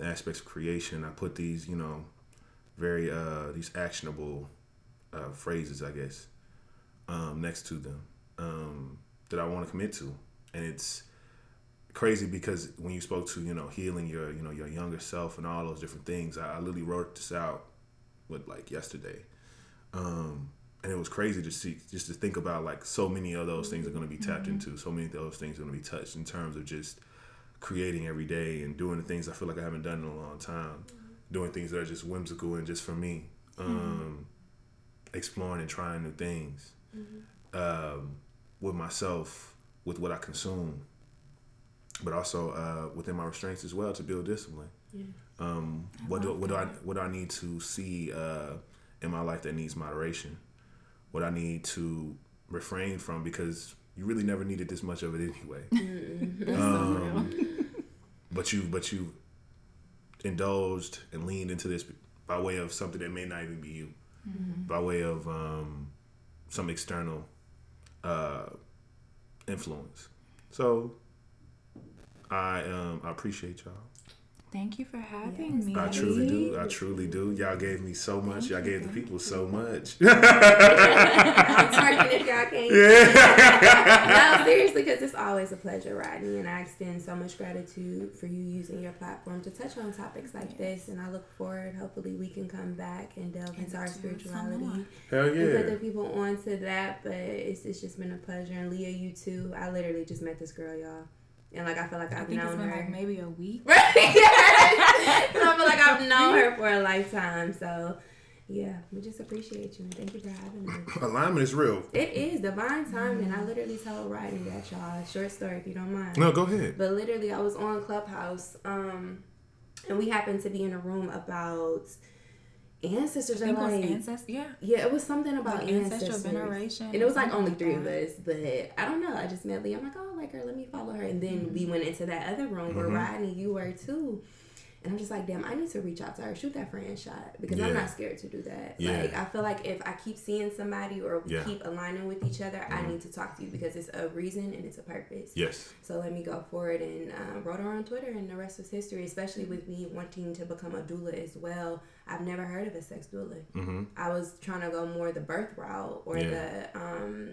aspects of creation. I put these, you know, very uh, these actionable uh, phrases, I guess, um, next to them um, that I want to commit to, and it's crazy because when you spoke to you know healing your you know your younger self and all those different things, I, I literally wrote this out with like yesterday, um, and it was crazy to see just to think about like so many of those things are going to be tapped into, so many of those things are going to be touched in terms of just creating every day and doing the things I feel like I haven't done in a long time, doing things that are just whimsical and just for me, um, exploring and trying new things um, with myself, with what I consume, but also uh, within my restraints as well to build discipline. Yeah. Um, what do what do I what do I need to see uh, in my life that needs moderation? What I need to refrain from because you really never needed this much of it anyway. Um, [laughs] but you but you indulged and leaned into this by way of something that may not even be you, by way of um, some external uh, influence. So I um, I appreciate y'all. Thank you for having Yes. me. I truly do. I truly do. Y'all gave me so much. Thank Y'all you, gave the people so much. [laughs] I'm twerking if y'all can't. yeah. [laughs] no, seriously, because it's always a pleasure, Rodney, and I extend so much gratitude for you using your platform to touch on topics like this. And I look forward, hopefully, we can come back and delve And into our spirituality more. Hell and put the people onto that. But it's, it's just been a pleasure. And Leah, you too. I literally just met this girl, y'all. And like I feel like I I've think it's known been her. like maybe a week. [laughs] Right? yes. And I feel like I've known her for a lifetime. So yeah, we just appreciate you and thank you for having us. [clears throat] Alignment is real. It is divine timing. And I literally told Rodney that y'all. Short story if you don't mind. No, go ahead. But literally, I was on Clubhouse, um, and we happened to be in a room about ancestors. I think it like, ancestors. Yeah. yeah, it was something about Like ancestral ancestral veneration. And it was like something only three of us, but I don't know. I just met Lee. I'm like, oh, I like her. Let me follow her. And then we went into that other room where Mhm. Rodney, you were too. And I'm just like, damn, I need to reach out to her, shoot that friend shot because I'm not scared to do that. Yeah. Like, I feel like if I keep seeing somebody or we Yeah. keep aligning with each other, I Mhm. need to talk to you because it's a reason and it's a purpose. Yes. So let me go forward and uh, wrote her on Twitter, and the rest was history. Especially with me wanting to become a doula as well. I've never heard of a sex doula. Mm-hmm. I was trying to go more the birth route or Yeah. the um,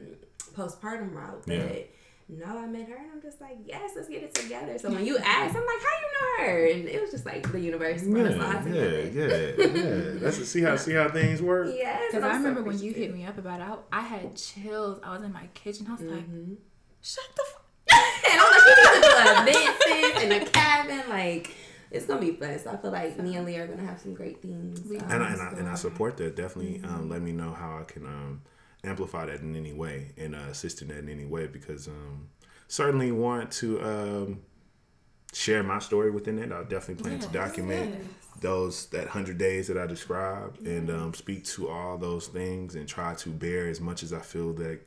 postpartum route, but Yeah. No, I met her, and I'm just like, yes, let's get it together. So when you asked, I'm like, how you know her? And it was just like the universe brought us all Yeah, together. yeah, yeah, yeah. That's see how see how things work. [laughs] Yes, Because I I'm so remember when you hit me up about it, I, I had chills. I was in my kitchen. I was like, Mhm. shut the fuck [laughs] and I'm like, you need to do events in a cabin, like. It's gonna be fun. So I feel like me and Lee are gonna have some great things. Um, And I, and I, and I support that. Definitely um, let me know how I can um, amplify that in any way and uh, assist in that in any way because um, certainly want to um, share my story within it. I'll definitely plan to document yes. those that hundred days that I described and um, speak to all those things and try to bear as much as I feel that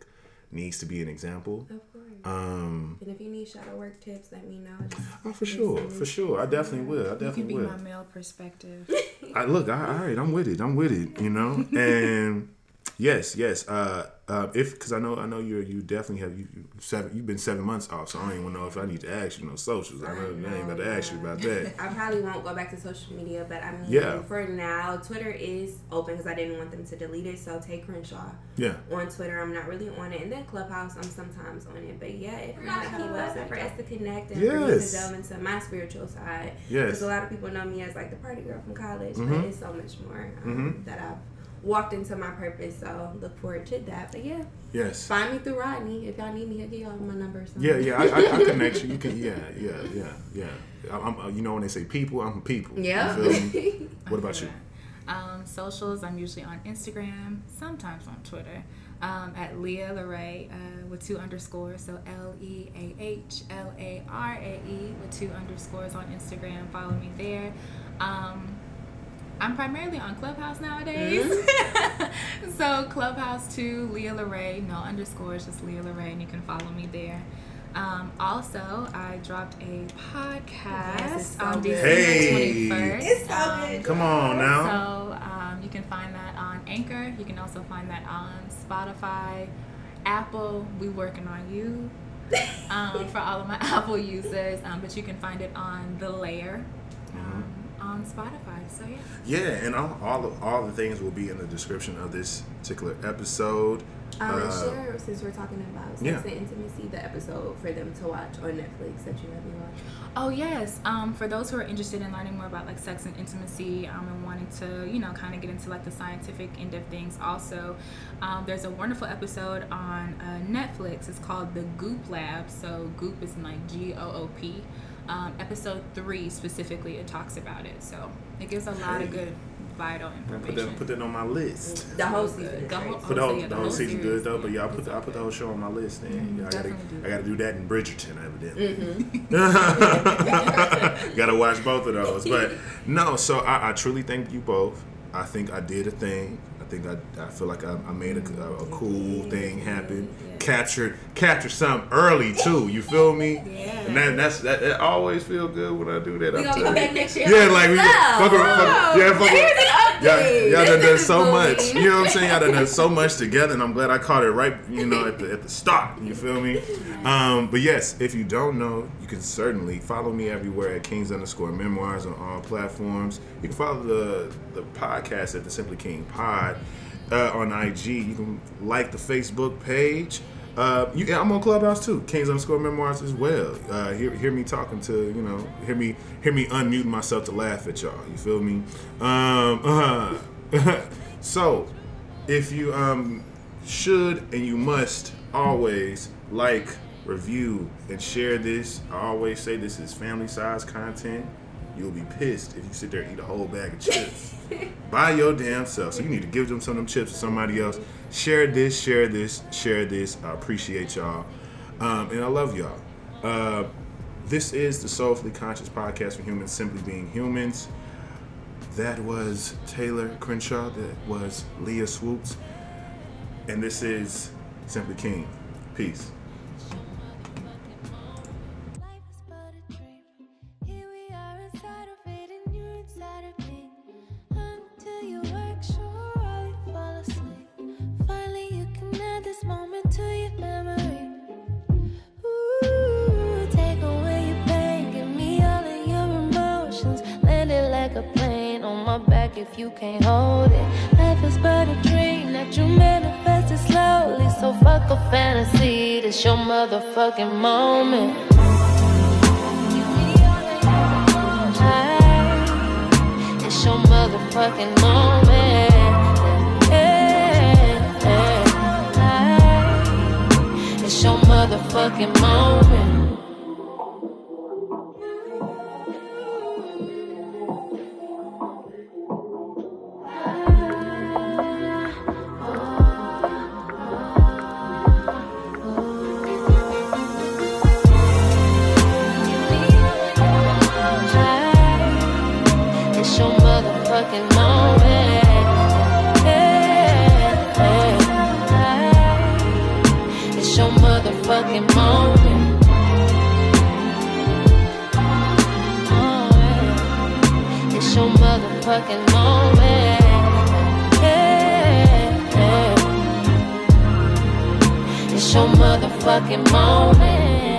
needs to be an example. Of course. Um, And if you need shadow work tips, let me know. Just oh, for sure, for sure. I definitely will. I definitely You can definitely be will. my male perspective. I look, I, all right, I'm with it. I'm with it. You know, [laughs] and yes, yes. Uh, uh, if because I know, I know you're you definitely have you you seven. You've been seven months off, so I don't even know if I need to ask you no socials. I, know, I ain't about to ask you about [laughs] that. I probably won't go back to social media, but I mean, Yeah. for now, Twitter is open because I didn't want them to delete it. So Tay Crenshaw Yeah, on Twitter. I'm not really on it, and then Clubhouse, I'm sometimes on it. But yeah, if not, keep us and for us to connect and for me to delve into my spiritual side. yes, Because a lot of people know me as like the party girl from college, Mhm. but it's so much more um, Mhm. that I've walked into my purpose. So look forward to that. But yeah, yes. find me through Rodney if y'all need me. He'll give y'all my number. Yeah, yeah. I, I, I [laughs] connect you. You can. Yeah, yeah, yeah, yeah. I'm, I'm, you know when they say people, I'm people. Yeah. You feel me? [laughs] What about you? Um, socials, I'm usually on Instagram, sometimes on Twitter, um, at Leah Larae uh, with two underscores. So L E A H L A R A E with two underscores on Instagram. Follow me there. Um, I'm primarily on Clubhouse nowadays. [laughs] so Clubhouse 2, Leah Larae, no underscores, just Leah Larae, and you can follow me there. Um, also, I dropped a podcast Yes, so on good. December Hey. 21st. It's so Um, good. Come on now. so um, you can find that on Anchor. You can also find that on Spotify, Apple. We working on you [laughs] um, for all of my [laughs] Apple users, um, but you can find it on the Lair um, on Spotify. So yeah. Yeah, and all all, of, all the things will be in the description of this particular episode. Um, Uh, share since we're talking about sex yeah. and intimacy, the episode for them to watch on Netflix that you have me watch. Oh yes. Um, for those who are interested in learning more about like sex and intimacy, um, and wanting to, you know, kind of get into like the scientific end of things, also, um, there's a wonderful episode on uh, Netflix. It's called The Goop Lab. So Goop is in like G O O P. Um, episode three specifically, it talks about it. So it gives a lot of good, vital information. Put information. that, put that on my list. The whole season. is The whole- Put the whole, yeah, the whole season good though, but yeah, yeah, I put the, I put the whole show on my list. Then Mhm, yeah, I gotta do I gotta do that in Bridgerton, evidently. Mm-hmm. [laughs] gotta watch both of those. But [laughs] no, so I, I truly thank you both. I think I did a thing. I think I, I feel like I, I made a, a, a cool thing happen. Captured captured something early too. You feel me? Yeah. And that, that's that, that always feel good when I do that. We I'm gonna come back next year. Yeah, like we So, fuck around, fuck, yeah, fuck here's around. an Y'all, y'all done done so much. You know what I'm saying? Y'all done done so much together, and I'm glad I caught it right. You know, at the at the start. You feel me? Um, but yes, if you don't know, you can certainly follow me everywhere at Kings underscore Memoirs on all platforms. You can follow the the podcast at the Simply King Pod uh, on IG. You can like the Facebook page. Uh, you, I'm on Clubhouse too, Kings underscore Memoirs as well. Uh, hear, hear me talking to you know, hear me hear me unmuting myself to laugh at y'all. You feel me? Um, uh, [laughs] so, if you um should and you must always like, review, and share this. I always say this is family size content. You'll be pissed if you sit there and eat a whole bag of chips by your damn self. So you need to give them some of them chips to somebody else. Share this, share this, share this. I appreciate y'all. Um, and I love y'all. Uh, this is the Soulfully Conscious Podcast for Humans Simply Being Humans. That was Taylor Crenshaw. That was Leah Swoopes. And this is Simply King. Peace. Can't hold it. Life is but a dream that you manifested slowly. So fuck a fantasy, this your motherfucking moment. Hey, It's your motherfucking moment. It's your motherfucking moment. Motherfucking moment. Hey, hey. It's your motherfucking moment.